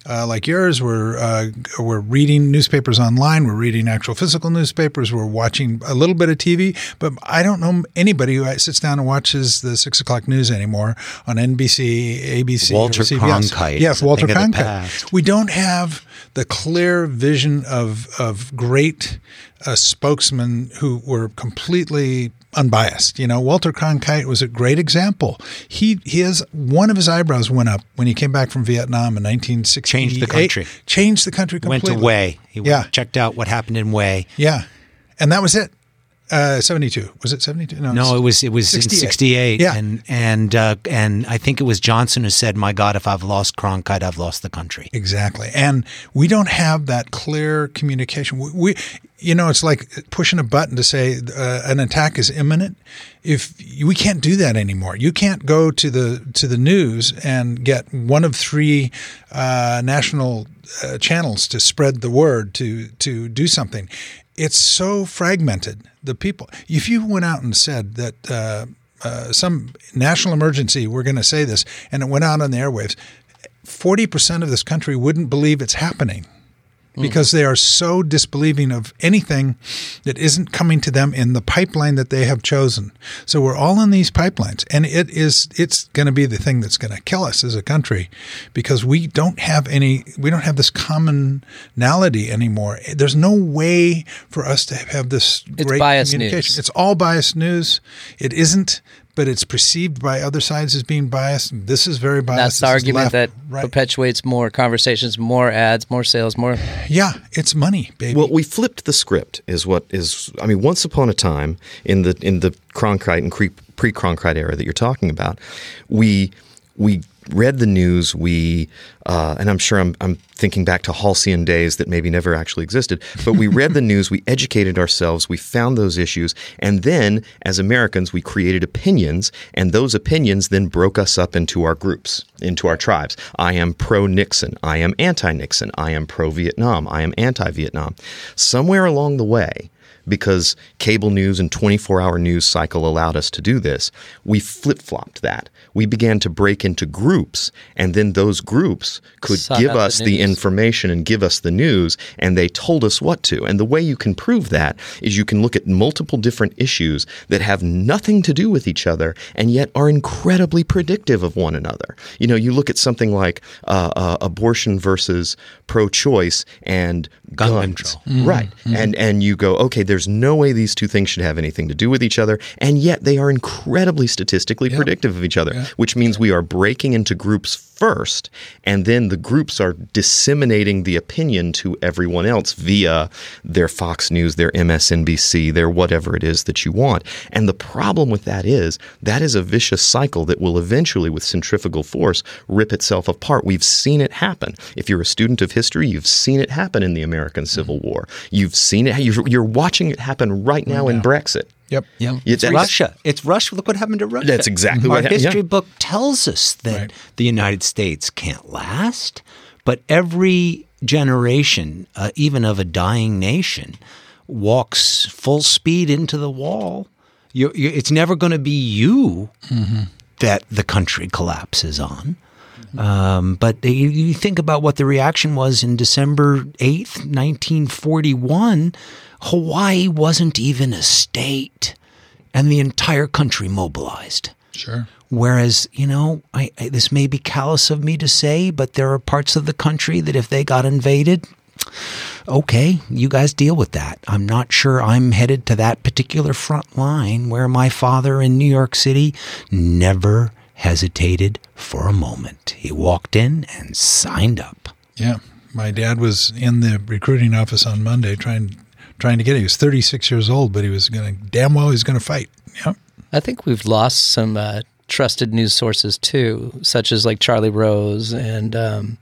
uh, like yours. We're uh, we're reading newspapers online. We're reading actual physical newspapers. We're watching a little bit of TV. But I don't know anybody who sits down and watches the six o'clock news anymore on NBC, ABC, Walter. Cronkite Yes, Walter thing of the Cronkite. We don't have the clear vision of of great uh, spokesman who were completely unbiased. You know, Walter Cronkite was a great example. He has one of his eyebrows went up when he came back from Vietnam in 1968. Changed the country. Changed the country completely. Went to Hue. He Yeah. checked out what happened in Hue. Yeah, and that was it. Uh, 72 was it 72? No, it was it was in 68. '68, Yeah. and and uh, and I think it was Johnson who said, "My God, if I've lost Cronkite, I've lost the country." Exactly. And we don't have that clear communication. We, we you know, it's like pushing a button to say uh, an attack is imminent. If we can't do that anymore, you can't go to the to the news and get one of three uh, national uh, channels to spread the word to to do something. It's so fragmented. The people. If you went out and said that. Uh, uh, some national emergency, we're going to say this, and it went out on the airwaves. 40% of this country wouldn't believe it's happening Mm. because they are so disbelieving of anything that isn't coming to them in the pipeline that they have chosen. So we're all in these pipelines and it is it's going to be the thing that's going to kill us as a country because we don't have any we don't have this commonality anymore. There's no way for us to have this It's great biased communication. news. It's all biased news. It isn't but it's perceived by other sides as being biased. This is very biased. That's the This argument left. that Right. perpetuates more conversations, more ads, more sales, more. Yeah, it's money, baby. Well, we flipped the script. Is what is. I mean, once upon a time in the in the Cronkite and pre Cronkite era that you're talking about, we we read the news. We uh, and I'm sure I'm I'm thinking back to halcyon days that maybe never actually existed. But we read the [LAUGHS] news. We educated ourselves. We found those issues, and then as Americans, we created opinions, and those opinions then broke us up into our groups, into our tribes. I am pro Nixon. I am anti Nixon. I am pro Vietnam. I am anti Vietnam. Somewhere along the way, because cable news and 24 hour news cycle allowed us to do this, we flip flopped that. We began to break into groups, and then those groups could Sought give out the us the, information and give us the news, and they told us what to. And the way you can prove that is you can look at multiple different issues that have nothing to do with each other and yet are incredibly predictive of one another. You know, you look at something like uh, uh, abortion versus pro choice and Gun guns. control. Mm-hmm. Right. Mm-hmm. And and you go, okay, there's no way these two things should have anything to do with each other, and yet they are incredibly statistically predictive of each other, which means we are breaking into groups first, and then the groups are disseminating the opinion to everyone else via their Fox News, their MSNBC, their whatever it is that you want. And the problem with that is that is a vicious cycle that will eventually, with centrifugal force, rip itself apart. We've seen it happen. If you're a student of history, you've seen it happen in the American Civil mm-hmm. War. You've seen it. You're, you're watching it happen right now in Brexit. Yep. Yeah, It's- it's Russia. It's Russia. Look what happened to Russia. That's exactly Our what happened, yeah. history book tells us that Right. the United States can't last, but every generation, uh, even of a dying nation, walks full speed into the wall. you you it's never going to be you that the country collapses on. Um, but you, you think about what the reaction was in December 8th, 1941. Hawaii wasn't even a state, and the entire country mobilized. Sure. Whereas, you know, I, I, this may be callous of me to say, but there are parts of the country that if they got invaded, okay, you guys deal with that. I'm not sure I'm headed to that particular front line where my father in New York City never hesitated for a moment. He walked in and signed up. Yeah. My dad was in the recruiting office on Monday trying trying to get it. He was 36 years old, but he was going to damn well he was going to fight. Yep. I think we've lost some uh, trusted news sources too, such as like Charlie Rose and um,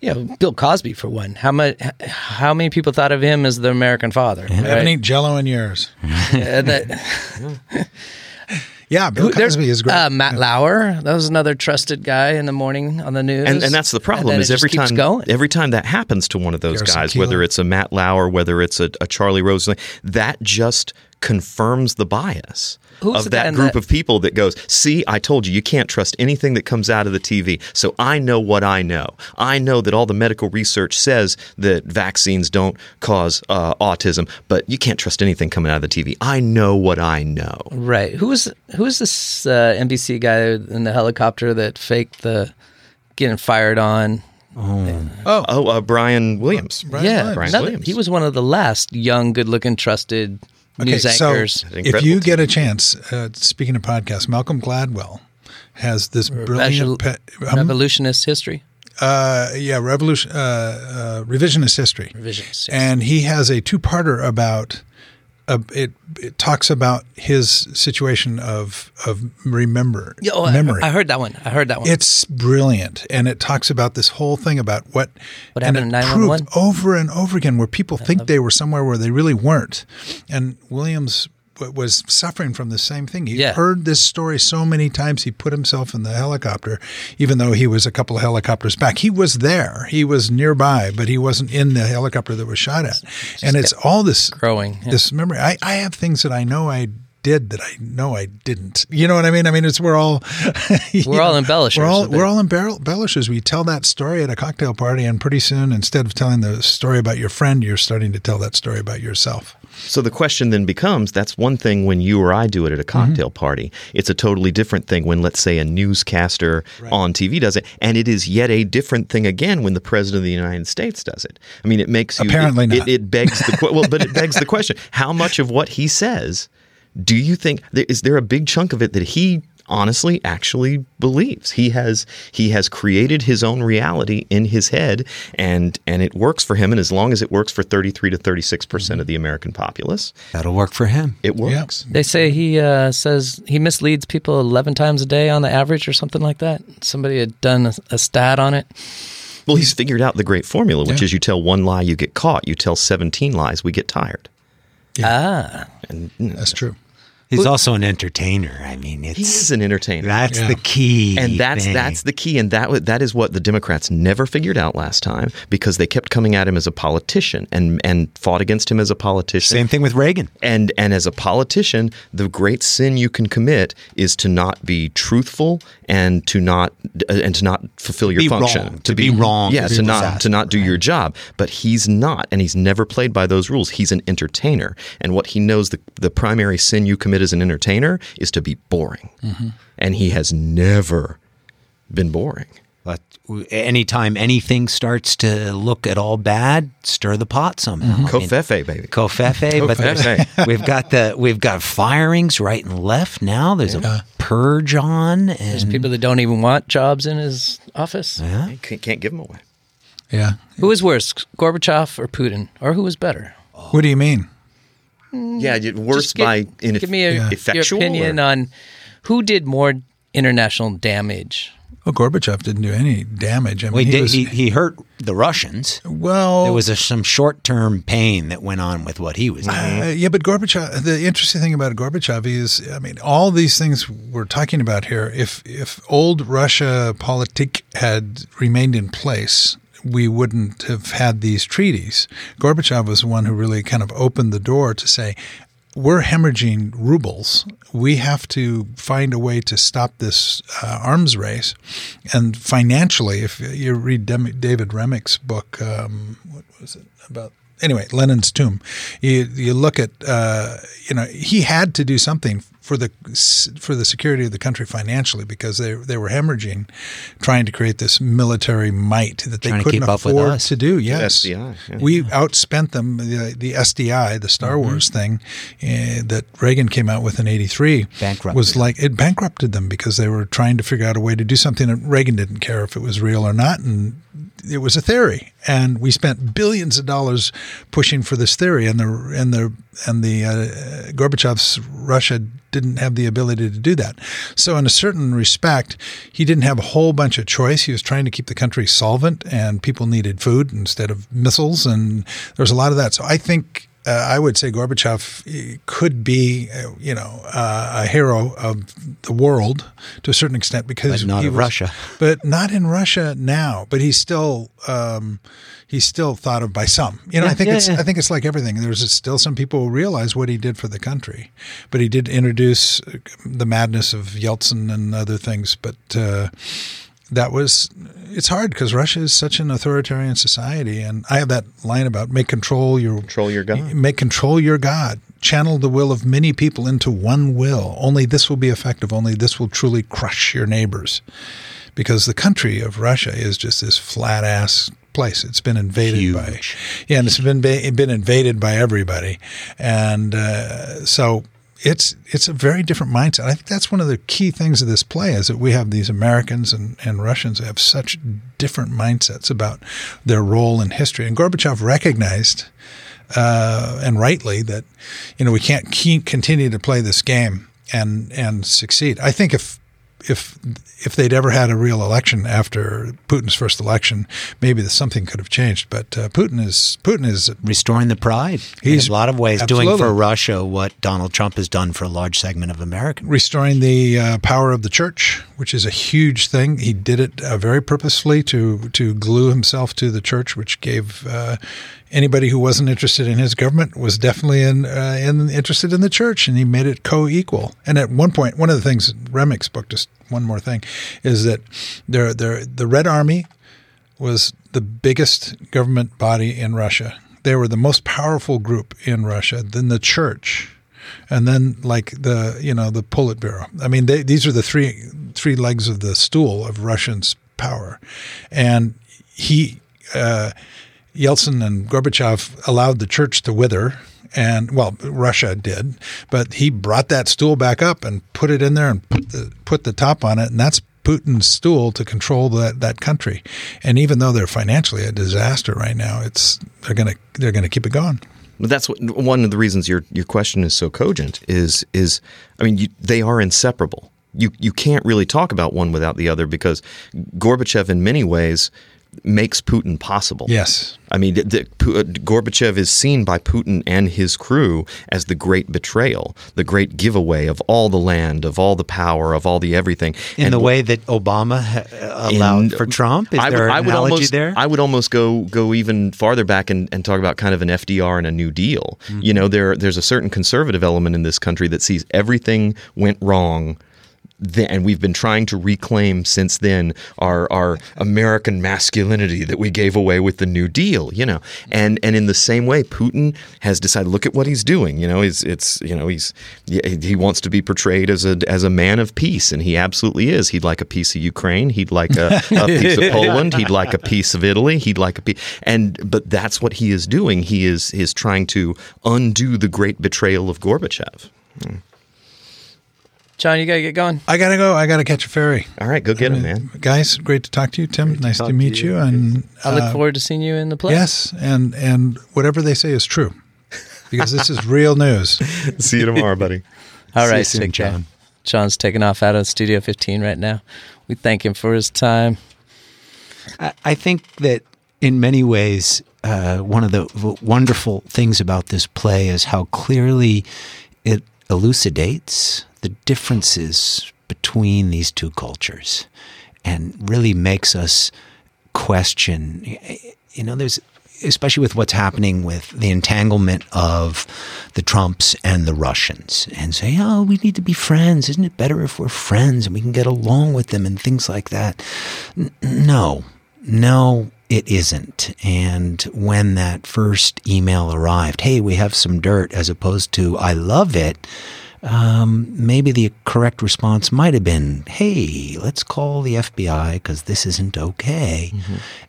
you know Bill Cosby for one. How much? How many people thought of him as the American father? I haven't eaten Jello in years. [LAUGHS] And that- [LAUGHS] Yeah, Bill there's, Cosby is great. Uh, Matt Lauer, that was another trusted guy in the morning on the news. and, and that's the problem then is every time going. every time that happens to one of those Garrison guys Keillor. whether it's a Matt Lauer whether it's a, a Charlie Rose that just confirms the bias Who's the of that group that- of people that goes see I told you you can't trust anything that comes out of the TV so I know what I know I know that all the medical research says that vaccines don't cause uh, autism but you can't trust anything coming out of the TV I know what I know right. Who was who was this uh, NBC guy in the helicopter that faked the getting fired on? oh oh uh, Brian Williams Brian yeah, Williams. Brian Williams. he was one of the last young, good-looking, trusted news so if you team. get a chance, uh, speaking of podcasts, Malcolm Gladwell has this Revol- brilliant, pe- um, revolutionist history. uh, yeah, revolution, uh, uh, revisionist history. Revisionist, yes. and he has a two-parter about. Uh, it it talks about his situation of of remember Yeah, oh, I- memory. I, heard that one. I heard that one. It's brilliant, and it talks about this whole thing about what What happened in proved 911? over and over again, where people think they were somewhere where they really weren't. And Williams was suffering from the same thing. He Yeah. heard this story so many times. He put himself in the helicopter, even though he was a couple of helicopters back. He was there. He was nearby, but he wasn't in the helicopter that was shot at. And it's all this growing, yeah. This memory. I, I have things that I know I did that I know I didn't. You know what I mean? I mean, it's we're all [LAUGHS] We're all embellishers We're all we're all embellishers. We tell that story at a cocktail party, and pretty soon, instead of telling the story about your friend, you're starting to tell that story about yourself. So the question then becomes that's one thing when you or I do it at a mm-hmm. cocktail party. It's a totally different thing when, let's say, a newscaster on TV does it. And it is yet a different thing again when the President of the United States does it. I mean, it makes you. Apparently it, not. It, it begs the well, but it begs the [LAUGHS] question how much of what he says do you think is there a big chunk of it that he honestly actually believes he has he has created his own reality in his head and and it works for him and as long as it works for 33 to 36 percent of the american populace That'll work for him. it works They say he uh, says he misleads people 11 times a day on the average or something like that. Somebody had done a, a stat on it. well he's figured out the great formula which Yeah. is you tell one lie you get caught you tell 17 lies we get tired Ah, and mm, That's true. He's also an entertainer. I mean, it's he is an entertainer that's Yeah. the key. and that's thing. that's the key and that that is what the democrats never figured out last time because they kept coming at him as a politician and and fought against him as a politician same thing with Reagan. and and as a politician the great sin you can commit is to not be truthful and to not uh, and to not fulfill your Be function wrong. To be wrong yeah is to not to not do your job but he's not and he's never played by those rules he's an entertainer and what he knows the the primary sin you commit as an entertainer is to be boring Mm-hmm. and he has never been boring But anytime anything starts to look at all bad, stir the pot somehow. I mean, Covfefe, baby Covfefe, but there's- Covfefe. [LAUGHS] we've got the we've got firings right and left now. There's a purge on, And there's people that don't even want jobs in his office. You can't, can't give them away Yeah. Who was worse, Gorbachev or Putin? Or who was better? What do you mean? Yeah you- worse Just give- by in Give me a, your opinion or- on who did more international damage. Well, Gorbachev didn't do any damage. I mean, we he did, was, he he hurt the Russians. well, There was a, some short term pain that went on with what he was doing. Uh, yeah, but Gorbachev. The interesting thing about Gorbachev is, I mean, all these things we're talking about here. If if old Russia politic had remained in place, we wouldn't have had these treaties. Gorbachev was the one who really kind of opened the door to say. We're hemorrhaging rubles. We have to find a way to stop this uh, arms race. And financially, if you read Dem- David Remnick's book, um, what was it about? anyway, Lenin's tomb. You you look at uh, you know he had to do something for the for the security of the country financially because they they were hemorrhaging, trying to create this military might that they Trying couldn't keep up with afford us. to do. Yes, SDI, yeah. we outspent them. The, the SDI, the Star Mm-hmm. Wars thing uh, that Reagan came out with in '83, Bankrupted was like it bankrupted them because they were trying to figure out a way to do something. And Reagan didn't care if it was real or not, and it was a theory, and we spent billions of dollars pushing for this theory, and the and the and the uh, Gorbachev's Russia didn't have the ability to do that. So, in a certain respect, he didn't have a whole bunch of choice. He was trying to keep the country solvent, and people needed food instead of missiles, and there was a lot of that. So, I think uh, I would say Gorbachev could be, uh, you know, uh, a hero of the world to a certain extent because But not was- Russia. [LAUGHS] but not in Russia now. But he's still um, he's still thought of by some. You know, I think yeah, it's yeah. I think it's like everything. There's still some people who realize what he did for the country, but he did introduce uh, the madness of Yeltsin and other things. But uh, that was it's hard because Russia is such an authoritarian society, and I have that line about make control your Control your God. make control your God. Channel the will of many people into one will. Only this will be effective. Only this will truly crush your neighbors. Because the country of Russia is just this flat ass place. It's been invaded by yeah, and it's been been invaded by everybody, and uh, so it's it's a very different mindset. I think that's one of the key things of this play is that we have these Americans and, and Russians have such different mindsets about their role in history. And Gorbachev recognized, uh, and rightly, that you know we can't keep, continue to play this game and and succeed. I think if if if they'd ever had a real election after Putin's first election, maybe the, something could have changed. But uh, Putin is Putin is Restoring the pride. He's- in a lot of ways doing for Russia what Donald Trump has done for a large segment of Americans. restoring the uh, power of the church, which is a huge thing. He did it uh, very purposefully to to glue himself to the church, which gave uh, anybody who wasn't interested in his government was definitely in, uh, in interested in the church, and he made it co-equal. And at one point, one of the things Remnick's book, just one more thing, is that there, there, the Red Army was the biggest government body in Russia. They were the most powerful group in Russia. Then the church, and then like the you know the Politburo. I mean, they, these are the three three legs of the stool of Russians' power, and he. Uh, Yeltsin and Gorbachev allowed the church to wither, and well, Russia did, but he brought that stool back up and put it in there and put the put the top on it, and that's Putin's stool to control that that country. And even though they're financially a disaster right now, it's they're gonna they're gonna keep it going. But that's what, one of the reasons your your question is so cogent. Is is I mean, you, they are inseparable. You you can't really talk about one without the other because Gorbachev, in many ways, makes Putin possible. Yes. I mean, the, the, uh, Gorbachev is seen by Putin and his crew as the great betrayal, the great giveaway of all the land, of all the power, of all the everything. In And the way that Obama ha- allowed in- for Trump? Is I would, there an I would analogy almost, there? I would almost go go even farther back and, and talk about kind of an FDR and a New Deal. Mm-hmm. You know, there there's a certain conservative element in this country that sees everything went wrong. And we've been trying to reclaim since then our our American masculinity that we gave away with the New Deal, you know. And and in the same way, Putin has decided. Look at what he's doing. You know, he's it's you know he's he wants to be portrayed as a as a man of peace, and he absolutely is. He'd like a piece of Ukraine. He'd like a, a piece of [LAUGHS] Poland. He'd like a piece of Italy. He'd like a piece. And but that's what he is doing. He is is trying to undo the great betrayal of Gorbachev. Hmm. John, you got to get going. I gotta go. I gotta catch a ferry. All right, go get him, man. Guys, great to talk to you, Tim. nice to, talk to meet you. you. And I look uh, forward to seeing you in the play. yes, and and whatever they say is true, because this is [LAUGHS] real news. See you tomorrow, buddy. [LAUGHS] All right, See you soon, take care. John. John's taking off out of Studio 15 right now. We thank him for his time. I, I think that in many ways, uh, one of the w- wonderful things about this play is how clearly it elucidates the differences between these two cultures and really makes us question. You know, there's especially with what's happening with the entanglement of the Trumps and the Russians and say, oh, we need to be friends. Isn't it better if we're friends and we can get along with them and things like that? N- no, no, it isn't. And when that first email arrived, hey, we have some dirt, as opposed to, I love it, um, maybe the correct response might have been, hey, let's call the FBI because this isn't okay.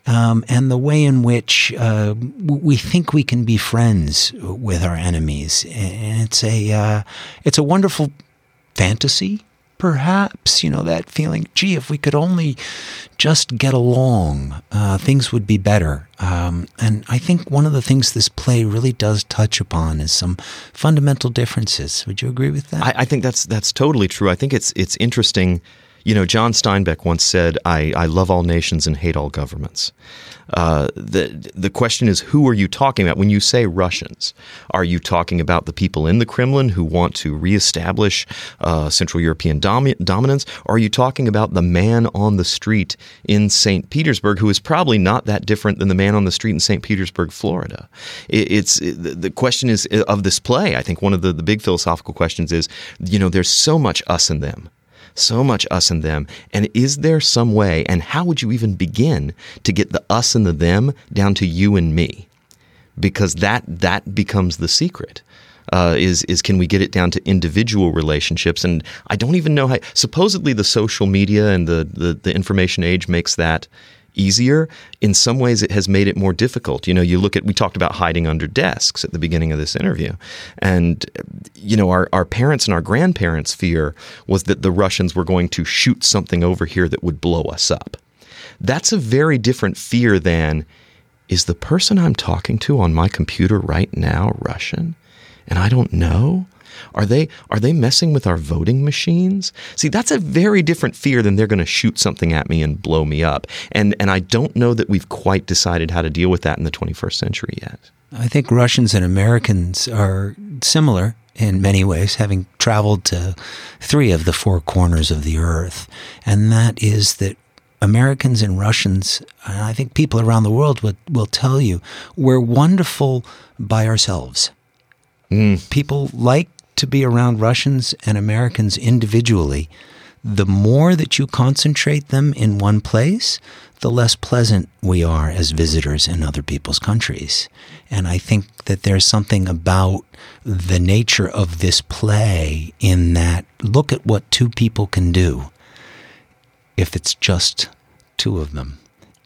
Um, and the way in which uh, we think we can be friends with our enemies. And it's a, uh, it's a wonderful fantasy perhaps, you know, that feeling, gee, if we could only just get along, uh, things would be better. Um, and I think one of the things this play really does touch upon is some fundamental differences. Would you agree with that? I, I think that's that's totally true. I think it's it's interesting. You know, John Steinbeck once said, "I, I love all nations and hate all governments." Uh, the the question is, who are you talking about when you say Russians? Are you talking about the people in the Kremlin who want to reestablish uh, Central European domi- dominance? Or are you talking about the man on the street in St. Petersburg who is probably not that different than the man on the street in St. Petersburg, Florida? It, it's it, the question is of this play. I think one of the, the big philosophical questions is, you know, there's so much us and them so much us and them. And is there some way, and how would you even begin to get the us and the them down to you and me? Because that that becomes the secret. Uh, is is can we get it down to individual relationships? And I don't even know how. Supposedly, the social media and the the, the information age makes that easier. In some ways, it has made it more difficult. You know, you look at, we talked about hiding under desks at the beginning of this interview. And, you know, our, our parents and our grandparents' fear was that the Russians were going to shoot something over here that would blow us up. That's a very different fear than, is the person I'm talking to on my computer right now Russian? And I don't know? Are they are they messing with our voting machines? See, that's a very different fear than they're going to shoot something at me and blow me up. And and I don't know that we've quite decided how to deal with that in the 21st century yet. I think Russians and Americans are similar in many ways, having traveled to three of the four corners of the earth. And that is that Americans and Russians, and I think people around the world will, will tell you, we're wonderful by ourselves. Mm. People like to be around Russians and Americans individually, the more that you concentrate them in one place, the less pleasant we are as visitors in other people's countries. And I think that there's something about the nature of this play in that look at what two people can do if it's just two of them,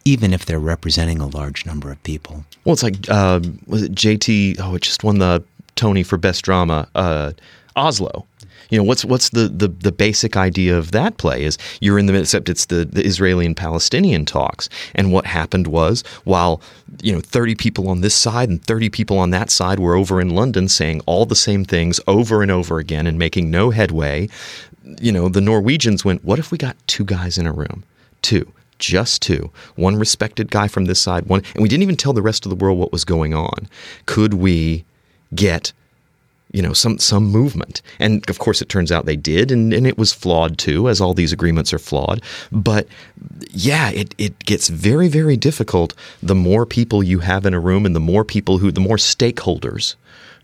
even if they're representing a large number of people. Well, it's like, uh, was it JT? Oh, it just won the Tony for Best Drama. Uh, Oslo. You know what's what's the, the, the basic idea of that play is you're in the except it's the, the Israeli and Palestinian talks and what happened was while you know 30 people on this side and 30 people on that side were over in London saying all the same things over and over again and making no headway you know the Norwegians went what if we got two guys in a room two just two one respected guy from this side one and we didn't even tell the rest of the world what was going on could we get you know some some movement. And of course it turns out they did and, and it was flawed too as all these agreements are flawed. But yeah it, it gets very very difficult the more people you have in a room and the more people who the more stakeholders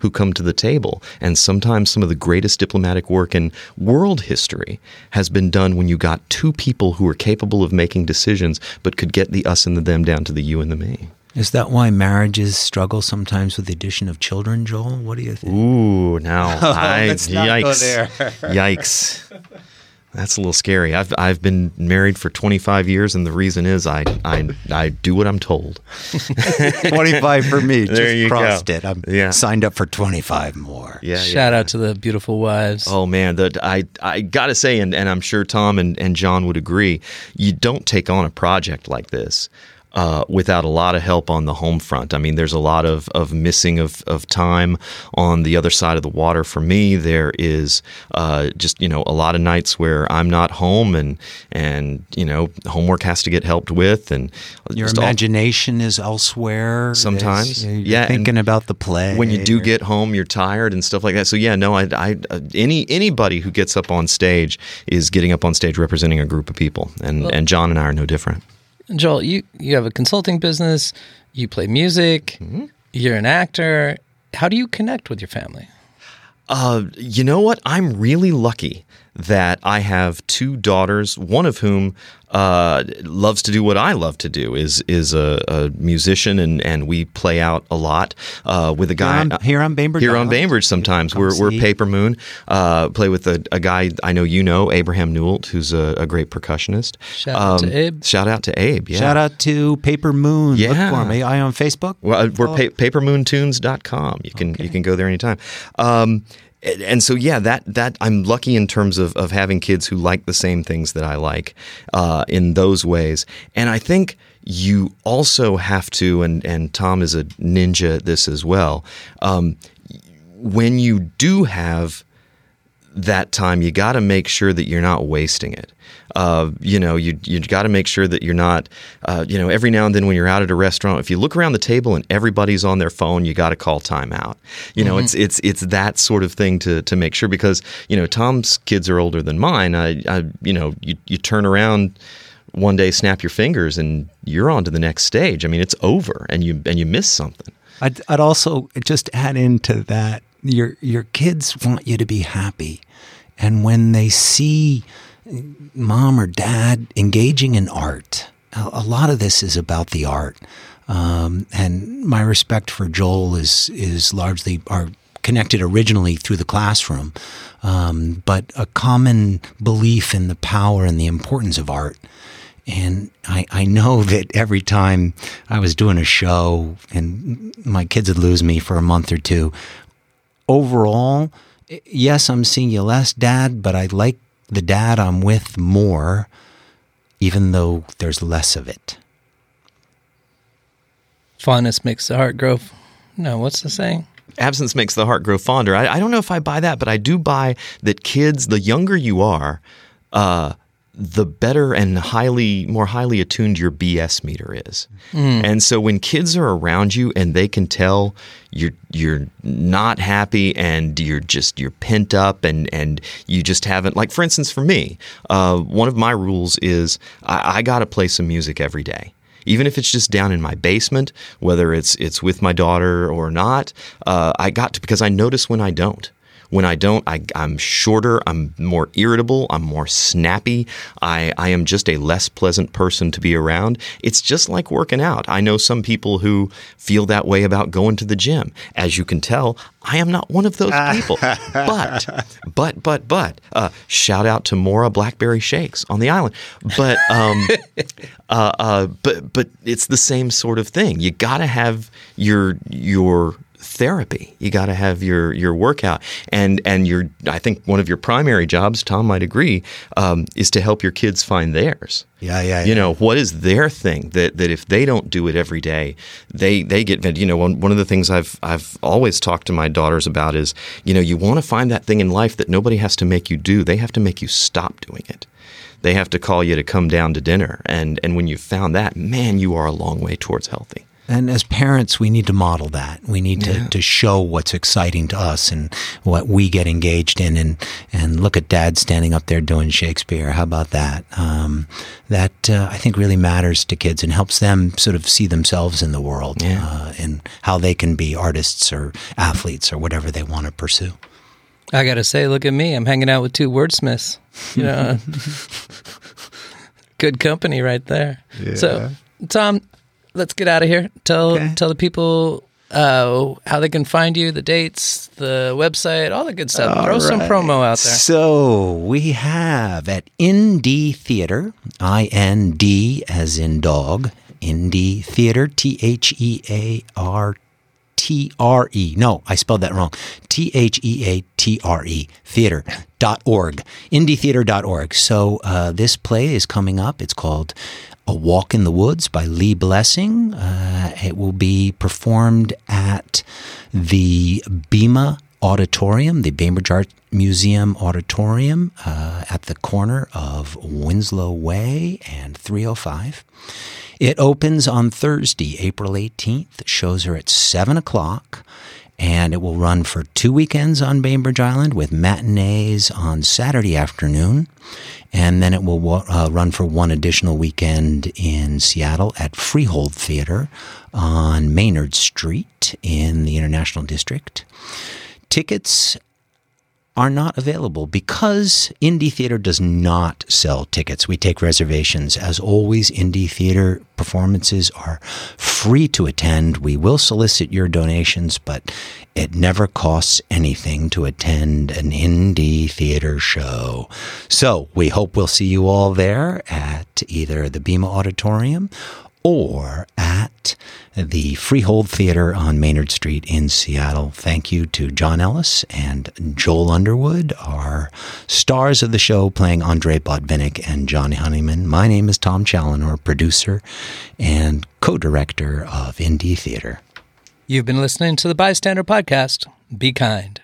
who come to the table. And sometimes some of the greatest diplomatic work in world history has been done when you got two people who are capable of making decisions but could get the us and the them down to the you and the me is that why marriages struggle sometimes with the addition of children, Joel? What do you think? Ooh, now [LAUGHS] oh, I, yikes, yikes. That's a little scary. I've I've been married for 25 years, and the reason is I I, I do what I'm told. [LAUGHS] 25 for me. [LAUGHS] There Just you crossed go. it. I'm Yeah. signed up for 25 more. Yeah, Shout yeah. out to the beautiful wives. Oh man, the, I I gotta say, and, and I'm sure Tom and, and John would agree, you don't take on a project like this uh, without a lot of help on the home front. I mean, there's a lot of, of missing of, of time on the other side of the water for me. There is uh, just you know a lot of nights where I'm not home, and and you know homework has to get helped with, and Your just all- imagination is elsewhere. Sometimes. There's- You're Yeah, thinking about the play. when you do or- get home, you're tired and stuff like that. So yeah, no, I, I uh, any anybody who gets up on stage is getting up on stage representing a group of people, and and John and I are no different. Joel, you you have a consulting business. You play music. Mm-hmm. You're an actor. How do you connect with your family? Uh, you know what? I'm really lucky that I have two daughters, one of whom uh, loves to do what I love to do. is is a, a musician, and, and we play out a lot uh, with a guy on- here on Bainbridge Here on Bainbridge, sometimes we're, we're. Paper Moon. Uh, play with a, a guy I know you know, Abraham Newelt, who's a, a great percussionist. Um, Shout out to Abe. Shout out to Abe. Yeah. Shout out to Paper Moon. Yeah. Look for me. I on Facebook. Well, uh, we're pa- papermoontunes.com. You can you can go there anytime. Um, and- so yeah, that that I'm lucky in terms of of having kids who like the same things that I like uh, in those ways. And I think you also have to, and and Tom is a ninja at this as well. Um, when you do have that time, you got to make sure that you're not wasting it. Uh, you know, you you got to make sure that you're not. Uh, you know, every now and then when you're out at a restaurant, if you look around the table and everybody's on their phone, you got to call time out. You know, it's it's it's that sort of thing to to make sure because you know Tom's kids are older than mine. I, I you know you you turn around one day, snap your fingers, and you're on to the next stage. I mean, it's over, and you and you miss something. I'd, I'd also just add into that your your kids want you to be happy, and when they see mom or dad engaging in art, a, lot of this is about the art. Um, and my respect for Joel is is largely are connected originally through the classroom, um, but a common belief in the power and the importance of art. And I, I know [LAUGHS] that every time I was doing a show and my kids would lose me for a month or two, overall, yes, I'm seeing you less, Dad, but I like the dad I'm with more, even though there's less of it. Fondness makes the heart grow. f- No, what's the saying? absence makes the heart grow fonder. I, I don't know if I buy that, but I do buy that kids, the younger you are, uh, the better and highly more highly attuned your BS meter is. And so when kids are around you and they can tell you're you're not happy and you're just you're pent up and and you just haven't like for instance for me, uh, one of my rules is I, I got to play some music every day even if it's just down in my basement, whether it's it's with my daughter or not. Uh, I got to because I notice when I don't. When I don't, I, I'm shorter, I'm more irritable, I'm more snappy, I, I am just a less pleasant person to be around. It's just like working out. I know some people who feel that way about going to the gym. As you can tell, I am not one of those people. [LAUGHS] but, but, but, but, uh, shout out to Mora Blackberry Shakes on the island. But, um, [LAUGHS] uh, uh, but but it's the same sort of thing. You got to have your your therapy. You got to have your your workout, and and your I think one of your primary jobs, Tom might agree, um, is to help your kids find theirs. Yeah, yeah, You yeah. know what is their thing that that if they don't do it every day, they they get you know one one of the things I've I've always talked to my daughters about is you know you want to find that thing in life that nobody has to make you do. They have to make you stop doing it. They have to call you to come down to dinner, and and when you've found that, man, you are a long way towards healthy. And as parents, we need to model that. We need to, to show what's exciting to us and what we get engaged in. And, and look at dad standing up there doing Shakespeare. How about that? Um, that uh, I think really matters to kids and helps them sort of see themselves in the world uh, and how they can be artists or athletes or whatever they want to pursue. I gotta say, look at me. I'm hanging out with two wordsmiths. You know, [LAUGHS] good company right there. So, Tom, let's get out of here. Tell Okay. tell the people uh, how they can find you, the dates, the website, all the good stuff. Throw some promo out there. So we have at InD Theatre, I N D as in dog, InD Theatre, T H E A R T R E. No, I spelled that wrong. T H E A T R E, theater.org, indietheater.org. So uh, this play is coming up. It's called A Walk in the Woods by Lee Blessing. Uh, it will be performed at the BIMA Auditorium, the Bainbridge Art Museum Auditorium uh, at the corner of Winslow Way and 305. It opens on Thursday, April 18th. Shows are at 7 o'clock, and it will run for two weekends on Bainbridge Island with matinees on Saturday afternoon. And then it will wa- uh, run for one additional weekend in Seattle at Freehold Theater on Maynard Street in the International District. Tickets are not available because InD Theatre does not sell tickets. We take reservations. As always, InD Theatre performances are free to attend. We will solicit your donations, but it never costs anything to attend an InD Theatre show. So we hope we'll see you all there at either the BIMA Auditorium or at the Freehold Theater on Maynard Street in Seattle. Thank you to John Ellis and Joel Underwood, our stars of the show, playing Andrey Botvinnik and Johnny Honeyman. My name is Tom Challinor, producer and co director of InD Theatre. You've been listening to the Bystander Podcast. Be kind.